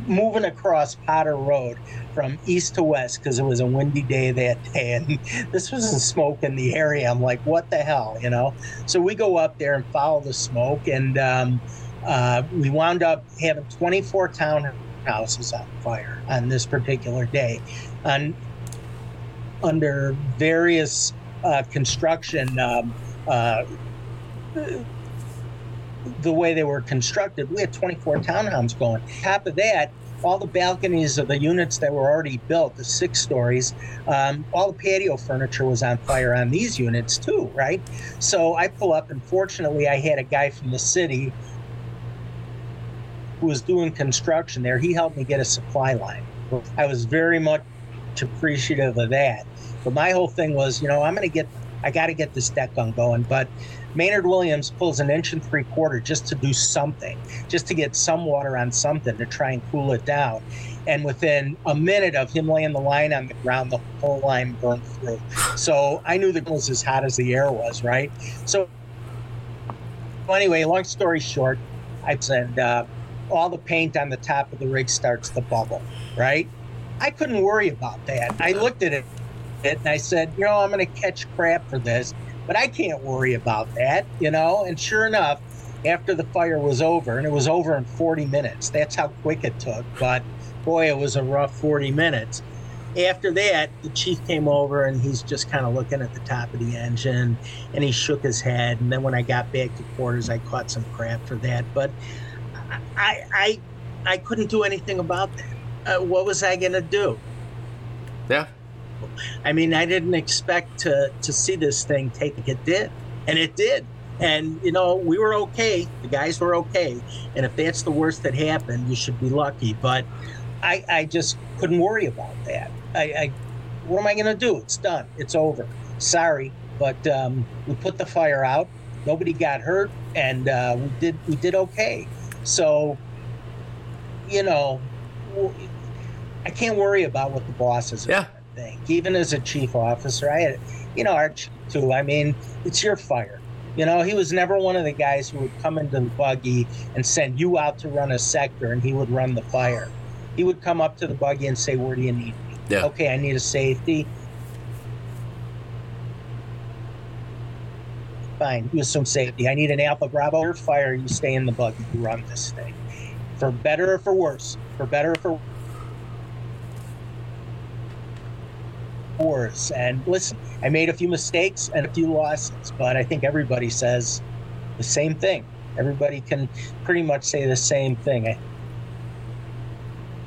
moving across Potter Road from east to west because it was a windy day that day, and this was the smoke in the area. I'm like, what the hell, you know? So we go up there and follow the smoke, and um, uh, we wound up having 24 townhouses on fire on this particular day, and under various uh, construction. Um, uh, the way they were constructed, we had 24 townhomes going. Top of that, all the balconies of the units that were already built, the six stories, um, all the patio furniture was on fire on these units too, right? So I pull up, and fortunately, I had a guy from the city who was doing construction there. He helped me get a supply line. I was very much appreciative of that. But my whole thing was, you know, I'm going to get, I got to get this deck gun going. But Maynard Williams pulls an inch and three quarter just to do something, just to get some water on something to try and cool it down. And within a minute of him laying the line on the ground, the whole line burned through. So I knew the was as hot as the air was, right? So anyway, long story short, I said uh, all the paint on the top of the rig starts to bubble, right? I couldn't worry about that. I looked at it and I said, you know, I'm going to catch crap for this, but I can't worry about that, you know. And sure enough, after the fire was over, and it was over in 40 minutes, that's how quick it took. But boy, it was a rough 40 minutes. After that, the chief came over and he's just kind of looking at the top of the engine and he shook his head. And then when I got back to quarters, I caught some crap for that. But I, I, I couldn't do anything about that. Uh, what was I going to do? Yeah. I mean, I didn't expect to to see this thing take it did, and it did. And you know, we were okay. The guys were okay. And if that's the worst that happened, you should be lucky. But I, I just couldn't worry about that. I, I what am I going to do? It's done. It's over. Sorry, but um, we put the fire out. Nobody got hurt, and uh, we did we did okay. So, you know, I can't worry about what the bosses yeah think. Even as a chief officer, I had, you know, our chief too. I mean, it's your fire. You know, he was never one of the guys who would come into the buggy and send you out to run a sector and he would run the fire. He would come up to the buggy and say, Where do you need me? Yeah. Okay, I need a safety. Fine, do some safety. I need an Alpha Bravo. Your fire, you stay in the buggy, you run this thing. For better or for worse. For better or for wars. And listen, I made a few mistakes and a few losses, but I think everybody says the same thing. Everybody can pretty much say the same thing. I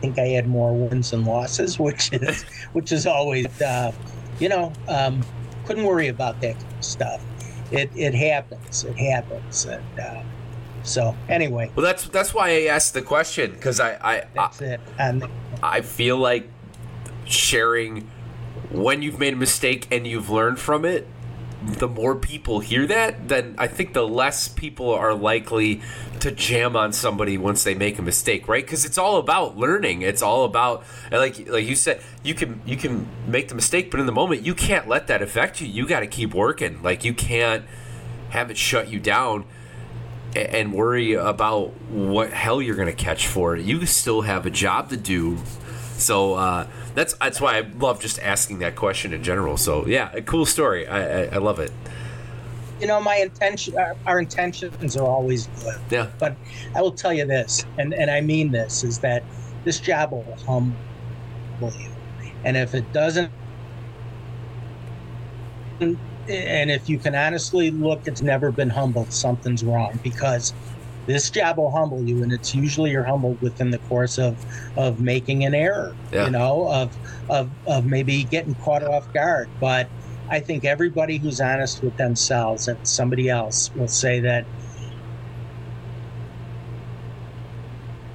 think I had more wins than losses, which is which is always, uh, you know, um, couldn't worry about that kind of stuff. It it happens. It happens, and. Uh, so anyway, well, that's that's why I asked the question because I I I, I feel like sharing when you've made a mistake and you've learned from it, the more people hear that, then I think the less people are likely to jam on somebody once they make a mistake, right? Because it's all about learning. It's all about like like you said, you can you can make the mistake, but in the moment you can't let that affect you. You got to keep working. Like you can't have it shut you down and worry about what hell you're to catch for it. You still have a job to do. So uh, that's that's why I love just asking that question in general. So yeah, a cool story. I I, I love it. You know, my intention, our, our, intentions are always good. Yeah. But I will tell you this, and and I mean this, is that this job will humble you, and if it doesn't. And if you can honestly look, it's never been humbled. Something's wrong because this job will humble you, and it's usually you're humbled within the course of of making an error. Yeah. You know, of of of maybe getting caught off guard. But I think everybody who's honest with themselves and somebody else will say that.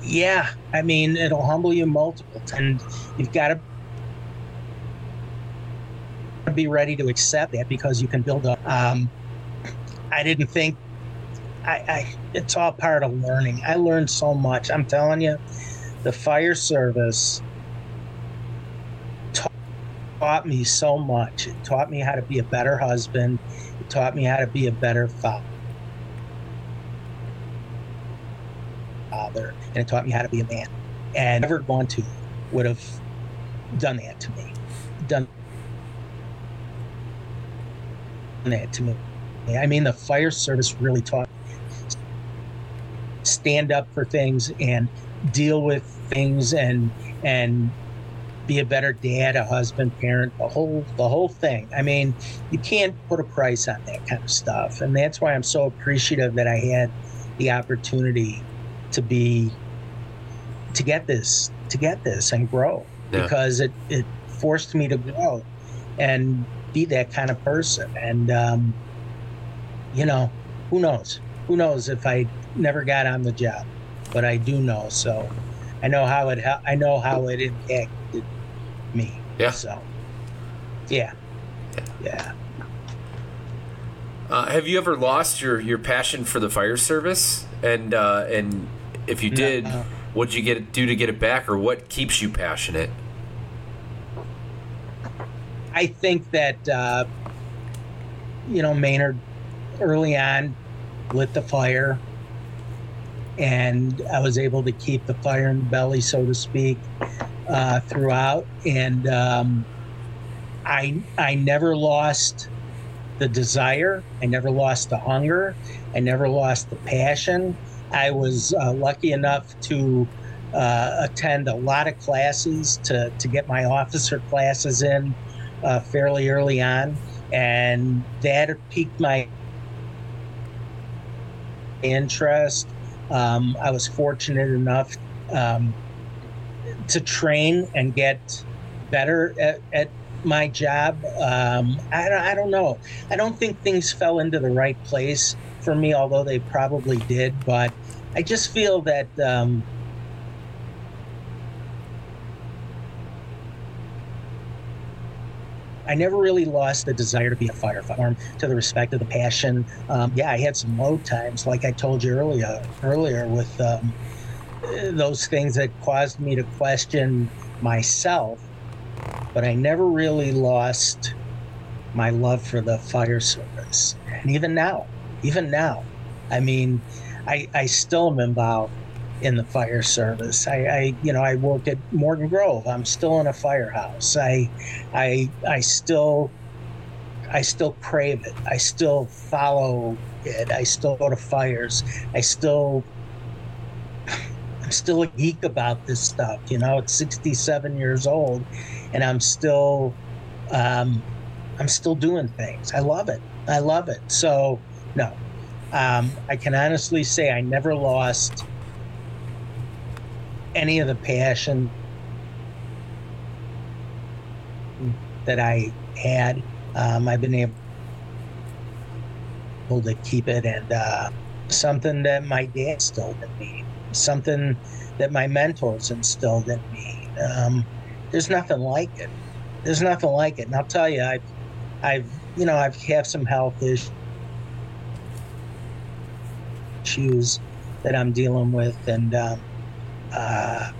Yeah, I mean, it'll humble you multiple times. You've got to be ready to accept that because you can build up. Um, I didn't think I, I, it's all part of learning. I learned so much. I'm telling you, the fire service taught, taught me so much. It taught me how to be a better husband. It taught me how to be a better father. And it taught me how to be a man. And never going to would have done that to me. Done that to me. I mean, the fire service really taught stand up for things and deal with things and and be a better dad, a husband, parent, the whole the whole thing. I mean, you can't put a price on that kind of stuff, and that's why I'm so appreciative that I had the opportunity to be to get this to get this and grow yeah. because it it forced me to grow and be that kind of person. And um, you know, who knows? Who knows if I never got on the job, but I do know. So I know how it. I know how it impacted me. Yeah. So yeah, yeah. Uh, have you ever lost your, your passion for the fire service? And uh, and if you did, No. what'd you get do to get it back, or what keeps you passionate? I think that uh, you know Maynard early on lit the fire, and I was able to keep the fire in the belly, so to speak, uh, throughout. And um, I I never lost the desire. I never lost the hunger. I never lost the passion. I was uh, lucky enough to uh, attend a lot of classes to to get my officer classes in uh, fairly early on, and that piqued my interest. Um, I was fortunate enough um, to train and get better at, at my job. Um, I, I don't know. I don't think things fell into the right place for me, although they probably did. But I just feel that I never really lost the desire to be a firefighter, to the respect of the passion. Um, yeah, I had some low times, like I told you earlier, earlier with um, those things that caused me to question myself. But I never really lost my love for the fire service, and even now, even now, I mean, I, I still am involved in the fire service. I, I, you know, I work at Morton Grove. I'm still in a firehouse. I, I, I still, I still crave it. I still follow it. I still go to fires. I still, I'm still a geek about this stuff. You know, it's 67 years old, and I'm still, um, I'm still doing things. I love it. I love it. So, no, um, I can honestly say I never lost any of the passion that I had. Um, I've been able to keep it, and uh, something that my dad instilled in me, something that my mentors instilled in me. Um, there's nothing like it. There's nothing like it, and I'll tell you, I've, I've, you know, I've had some health issues that I'm dealing with, and um, uh,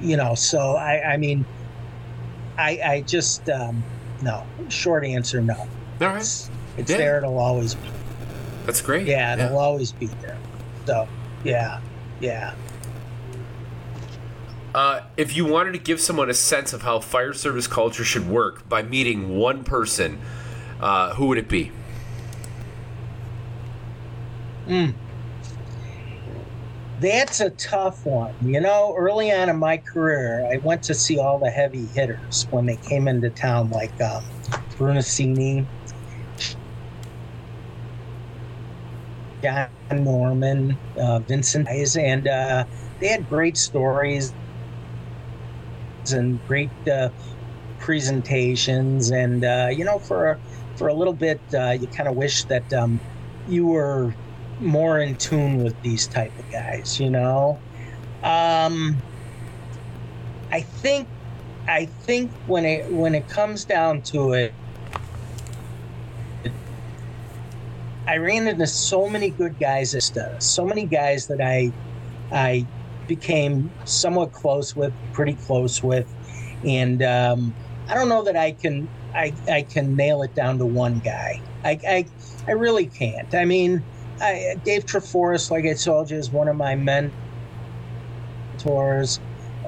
you know, so I, I mean, I, I just um, no. Short answer, no. All right, It's, it's Yeah. there. It'll always be. that's great. Yeah, it'll always be there. So, yeah, yeah. Uh, if you wanted to give someone a sense of how fire service culture should work by meeting one person, uh, who would it be? Mm. That's a tough one. You know, early on in my career, I went to see all the heavy hitters when they came into town, like um, Brunacini, John Norman, uh, Vincent Hayes, and uh, they had great stories and great uh, presentations. And uh, you know, for a, for a little bit, uh, you kind of wish that um, you were more in tune with these type of guys. You know, um, I think I think when it when it comes down to it. I ran into so many good guys so many guys that I I became somewhat close with, pretty close with, and um, I don't know that I can I, I can nail it down to one guy. I, I I really can't. I mean, I, Dave Treforest, like I told you, is one of my mentors.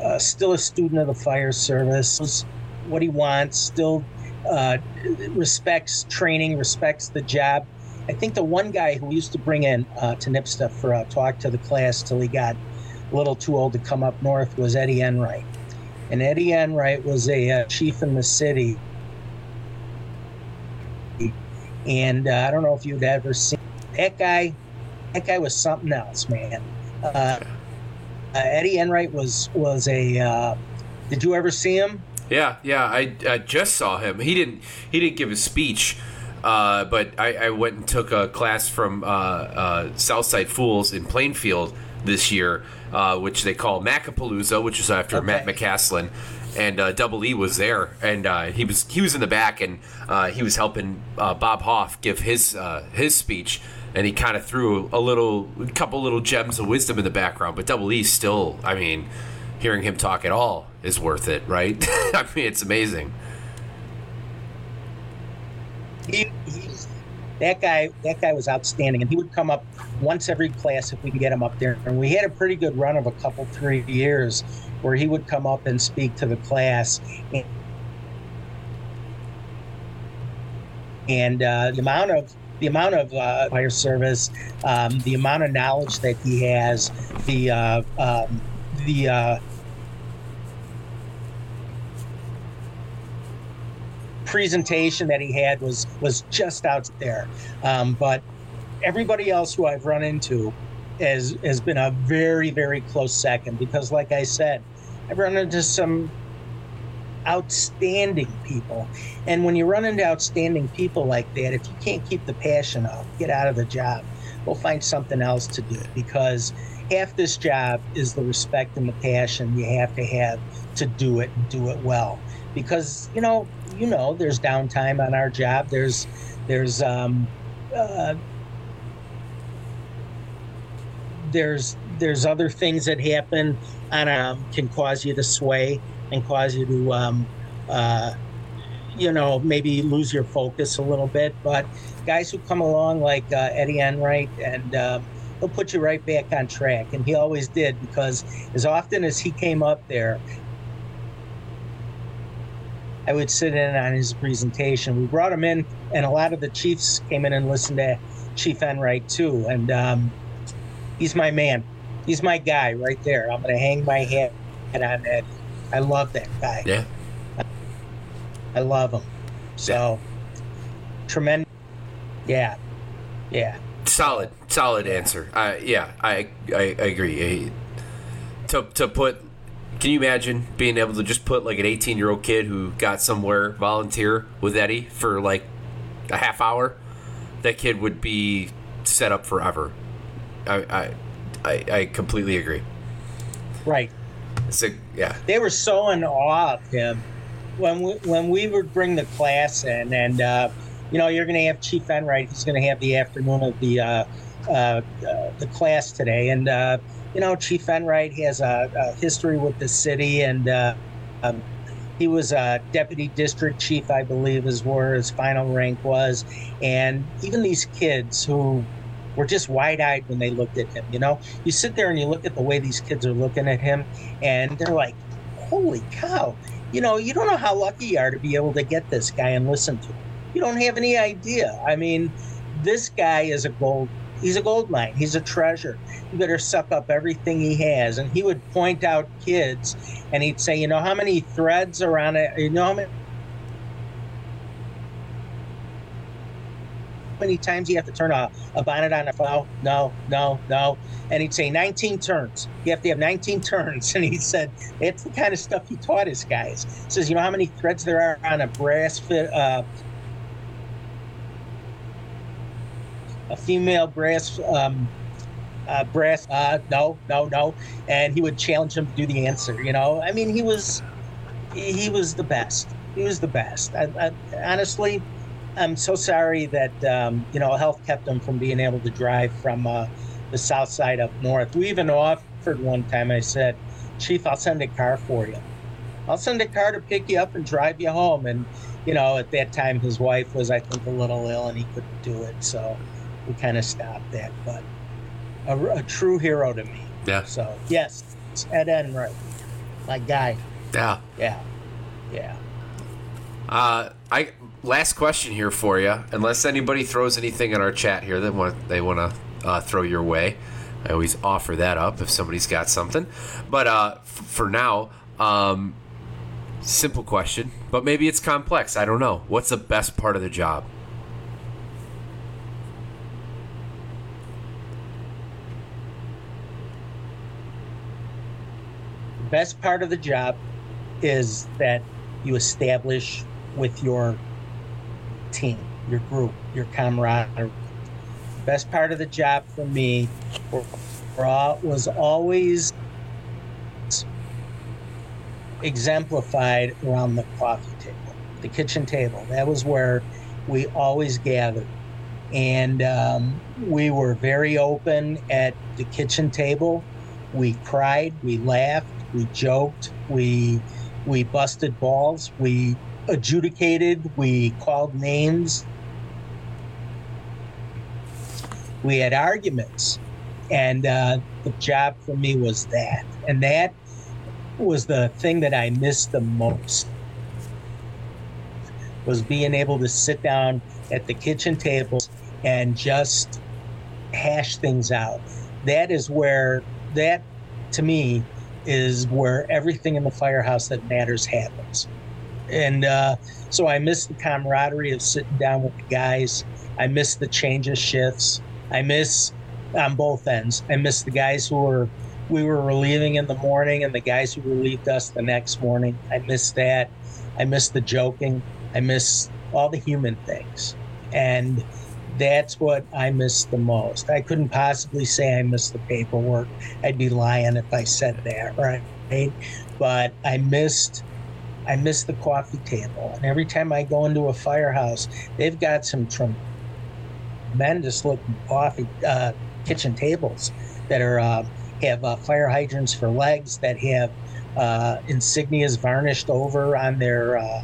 Uh, still a student of the fire service. What he wants, still uh, respects training, respects the job. I think the one guy who used to bring in uh, to NIPSTA for a talk to the class till he got a little too old to come up north was Eddie Enright. And Eddie Enright was a uh, chief in the city. And uh, I don't know if you'd ever seen that guy. That guy was something else, man. Uh, uh, Eddie Enright was was a. Uh, did you ever see him? Yeah, yeah. I, I just saw him. He didn't he didn't give a speech, uh, but I, I went and took a class from uh, uh, Southside Fools in Plainfield this year, uh, which they call Macapalooza, which is after Matt McCaslin. and uh, Double E was there, and uh, he was he was in the back, and uh, he was helping uh, Bob Hoff give his uh, his speech, and he kind of threw a little, a couple little gems of wisdom in the background. But Double E still, I mean, hearing him talk at all is worth it, right? I mean, it's amazing. He, he's, that guy, that guy was outstanding, and he would come up once every class if we could get him up there. And we had a pretty good run of a couple, three years where he would come up and speak to the class. And, and uh, the amount of the amount of uh, fire service, um, the amount of knowledge that he has, the uh, um, the uh, presentation that he had was was just out there. Um, but everybody else who I've run into has has been a very very close second because, like I said, I've run into some outstanding people, and when you run into outstanding people like that, if you can't keep the passion up, get out of the job. We'll find something else to do because half this job is the respect and the passion you have to have to do it and do it well. Because you know, you know, there's downtime on our job. There's there's um, uh, there's there's other things that happen and um, can cause you to sway and cause you to um, uh, you know maybe lose your focus a little bit but guys who come along like uh, eddie enright and um, he'll put you right back on track and he always did because as often as he came up there I would sit in on his presentation. We brought him in, and a lot of the chiefs came in and listened to Chief Enright too. And um, he's my man. He's my guy right there. I'm going to hang my hat on that. I love that guy. Yeah. I love him. So tremendous. Yeah. Yeah. Solid, solid answer. Uh, yeah, I, I, I agree. To, to put, can you imagine being able to just put like an 18 year old kid who got somewhere volunteer with Eddie for like a half hour? That kid would be set up forever. I, I, I, I completely agree. Right. Yeah, they were so in awe of him. When we when we would bring the class in, and uh, you know, you're going to have Chief Enright. He's going to have the afternoon of the uh, uh, uh, the class today, and uh, you know, Chief Enright has a, a history with the city, and uh, um, he was a deputy district chief, I believe, is where his final rank was, and even these kids who were just wide eyed when they looked at him. You know, you sit there and you look at the way these kids are looking at him, and they're like, holy cow. You know, you don't know how lucky you are to be able to get this guy and listen to him. You don't have any idea. I mean, this guy is a gold. He's a gold mine. He's a treasure. You better suck up everything he has. And he would point out kids, and he'd say, "You know how many threads are on it? You know how many many times you have to turn a, a bonnet on a plow? No, no, no. And he'd say 19 turns. You have to have 19 turns. And he said, it's the kind of stuff he taught his guys. He says, you know how many threads there are on a brass fit, uh, a female brass, um, uh, brass, uh, no, no, no. And he would challenge him to do the answer, you know? I mean, he was, he was the best. He was the best. I, I, honestly, I'm so sorry that um, you know health kept him from being able to drive from uh, the south side up north. We even offered one time. I said, "Chief, I'll send a car for you. I'll send a car to pick you up and drive you home." And you know, at that time, his wife was, I think, a little ill, and he couldn't do it. So we kind of stopped that. But a, a, true hero to me. Yeah. So yes, Ed Enright, my guy. Yeah. Yeah. Yeah. Uh, I last question here for you. Unless anybody throws anything in our chat here that want they want to uh, throw your way, I always offer that up if somebody's got something. But uh, f- for now, um, simple question, but maybe it's complex. I don't know. What's the best part of the job? Best part of the job is that you establish with your team, your group, your camaraderie. The best part of the job for me was always exemplified around the coffee table, the kitchen table. That was where we always gathered. And um, we were very open at the kitchen table. We cried, we laughed, we joked, we we busted balls, we adjudicated, we called names, we had arguments, and uh, the job for me was that, and that was the thing that I missed the most. Was being able to sit down at the kitchen table and just hash things out. That is where that to me is where everything in the firehouse that matters happens. And uh, so I miss the camaraderie of sitting down with the guys. I miss the change of shifts. I miss on both ends. I miss the guys who were we were relieving in the morning and the guys who relieved us the next morning. I miss that. I miss the joking. I miss all the human things. And that's what I miss the most. I couldn't possibly say I miss the paperwork. I'd be lying if I said that, right? But I missed I miss the coffee table. And every time I go into a firehouse, they've got some tremendous looking coffee uh, kitchen tables that are uh, have uh, fire hydrants for legs that have uh, insignias varnished over on their uh,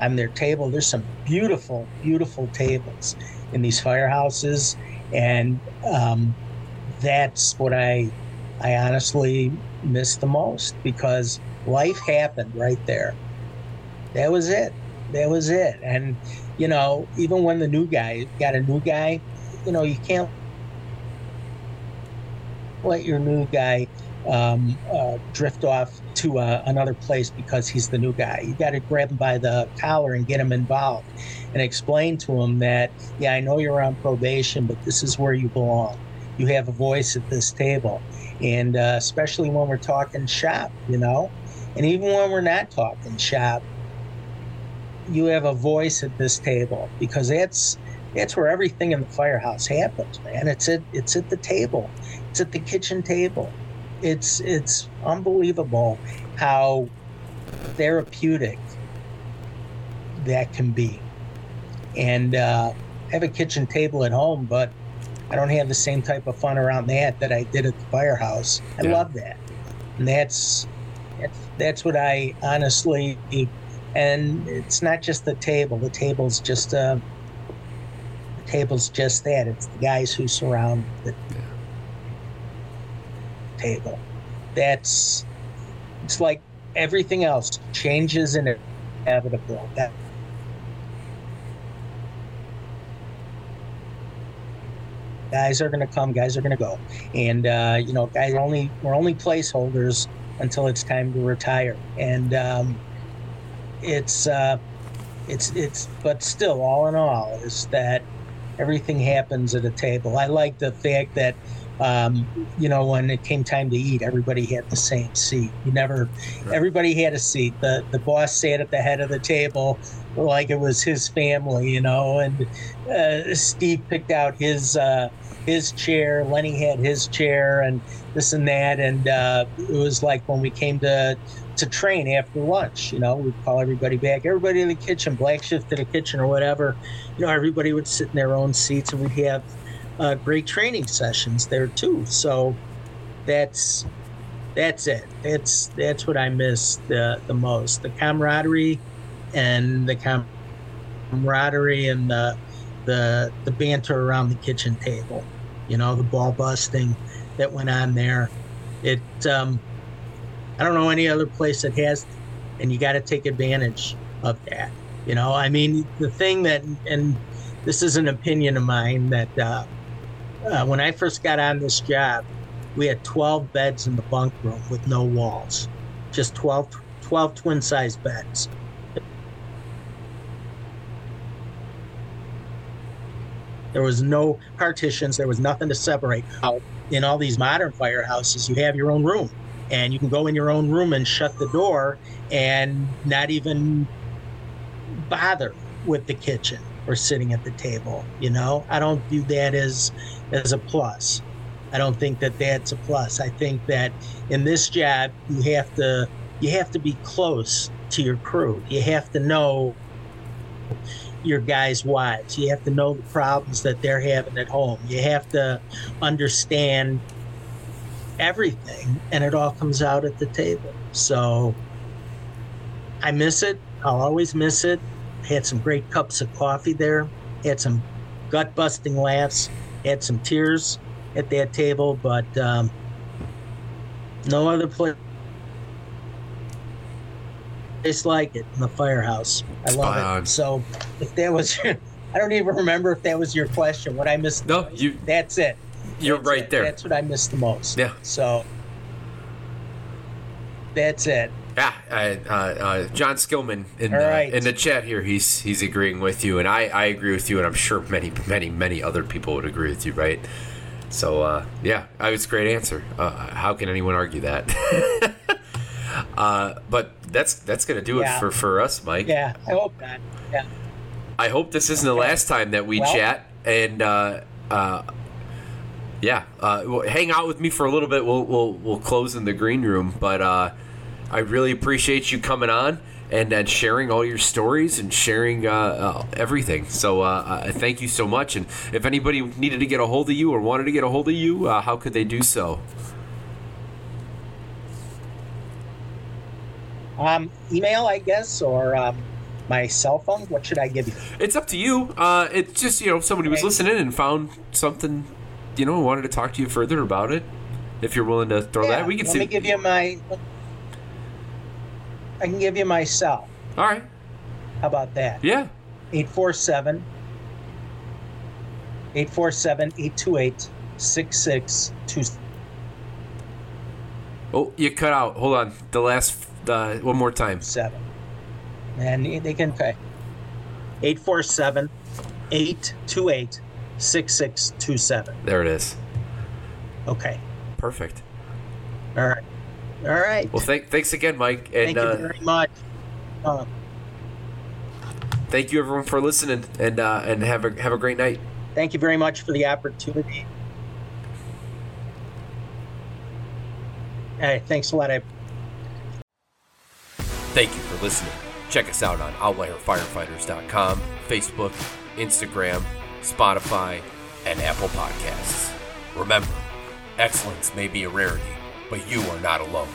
on their table. There's some beautiful, beautiful tables in these firehouses, and um, that's what I I honestly miss the most because life happened right there. That was it. That was it. And you know, even when the new guy got a new guy, you know, you can't let your new guy um, uh, drift off to uh, another place because he's the new guy. You got to grab him by the collar and get him involved and explain to him that, yeah, I know you're on probation, but this is where you belong. You have a voice at this table. And uh, especially when we're talking shop, you know, and even when we're not talking shop, you have a voice at this table because that's that's where everything in the firehouse happens, man. It's at it's at the table. It's at the kitchen table it's it's unbelievable how therapeutic that can be. And uh, I have a kitchen table at home, but I don't have the same type of fun around that that I did at the firehouse. I yeah. love that, and that's that's that's what I honestly. And it's not just the table. The table's just uh, the table's just that. It's the guys who surround the Yeah table. That's it's like everything else changes and inevitable. That guys are going to come, guys are going to go, and uh, you know, guys only we're only placeholders until it's time to retire, and um, it's uh, it's it's but still, all in all, is that everything happens at a table. I like the fact that um, you know, when it came time to eat, everybody had the same seat. You never, right. everybody had a seat. The the boss sat at the head of the table like it was his family, you know. And uh, Steve picked out his uh, his chair. Lenny had his chair, and this and that. And uh, it was like when we came to to train after lunch. You know, we'd call everybody back. Everybody in the kitchen, black shift to the kitchen or whatever. You know, everybody would sit in their own seats, and we'd have uh, great training sessions there too. So that's that's it. That's that's what I miss the the most. The camaraderie and the camaraderie and the the the banter around the kitchen table. You know, the ball busting that went on there. It um, I don't know any other place that has, and you got to take advantage of that. You know, I mean, the thing that, and this is an opinion of mine that uh, uh, when I first got on this job, we had 12 beds in the bunk room with no walls, just 12, 12 twin size beds. There was no partitions, there was nothing to separate. In all these modern firehouses, you have your own room, and you can go in your own room and shut the door and not even bother with the kitchen or sitting at the table. You know, I don't view that as as a plus. I don't think that that's a plus. I think that in this job, you have to you have to be close to your crew. You have to know your guys' wives. You have to know the problems that they're having at home. You have to understand everything, and it all comes out at the table. So I miss it. I'll always miss it. Had some great cups of coffee there. Had some gut busting laughs. Had some tears at that table, but um, no other place place like it in the firehouse. I love Spot on. it. So if that was, I don't even remember if that was your question. What I missed. No, you That's it. You're That's right it. there. That's what I miss the most. Yeah. So that's it. Yeah, I, uh, uh, John Skillman in the, right. in the chat here, he's he's agreeing with you, and I, I agree with you, and I'm sure many many many other people would agree with you, right? So uh, yeah, I was a great answer. Uh, how can anyone argue that? uh, but that's that's gonna do Yeah. it for for us, Mike. Yeah. I hope not. Yeah. I hope this isn't the last time that we Well- chat, and uh, uh, yeah, uh, well, hang out with me for a little bit. We'll we'll we'll close in the green room, but uh, I really appreciate you coming on and and sharing all your stories and sharing uh, uh, everything. So uh, uh, thank you so much. And if anybody needed to get a hold of you or wanted to get a hold of you, uh, how could they do so? Um, email, I guess, or um, my cell phone. What should I give you? It's up to you. Uh, it's just you know somebody was listening and found something, you know, wanted to talk to you further about it. If you're willing to throw Yeah, that, we can let see. Let me give you my. I can give you my cell. All right. How about that? Yeah. 847 847 828 6627. Oh, you cut out. Hold on. The last, uh, one more time. Seven. And they can pay. 847 828 6627. There it is. Okay. Perfect. All right. All right. Well, thank, thanks again, Mike, and Thank you uh, very much. Um, thank you everyone for listening, and uh, and have a have a great night. thank you very much for the opportunity. Hey, thanks a lot. I Thank you for listening. Check us out on OutlierFirefighters.com, Facebook, Instagram, Spotify, and Apple Podcasts. Remember, excellence may be a rarity, but you are not alone.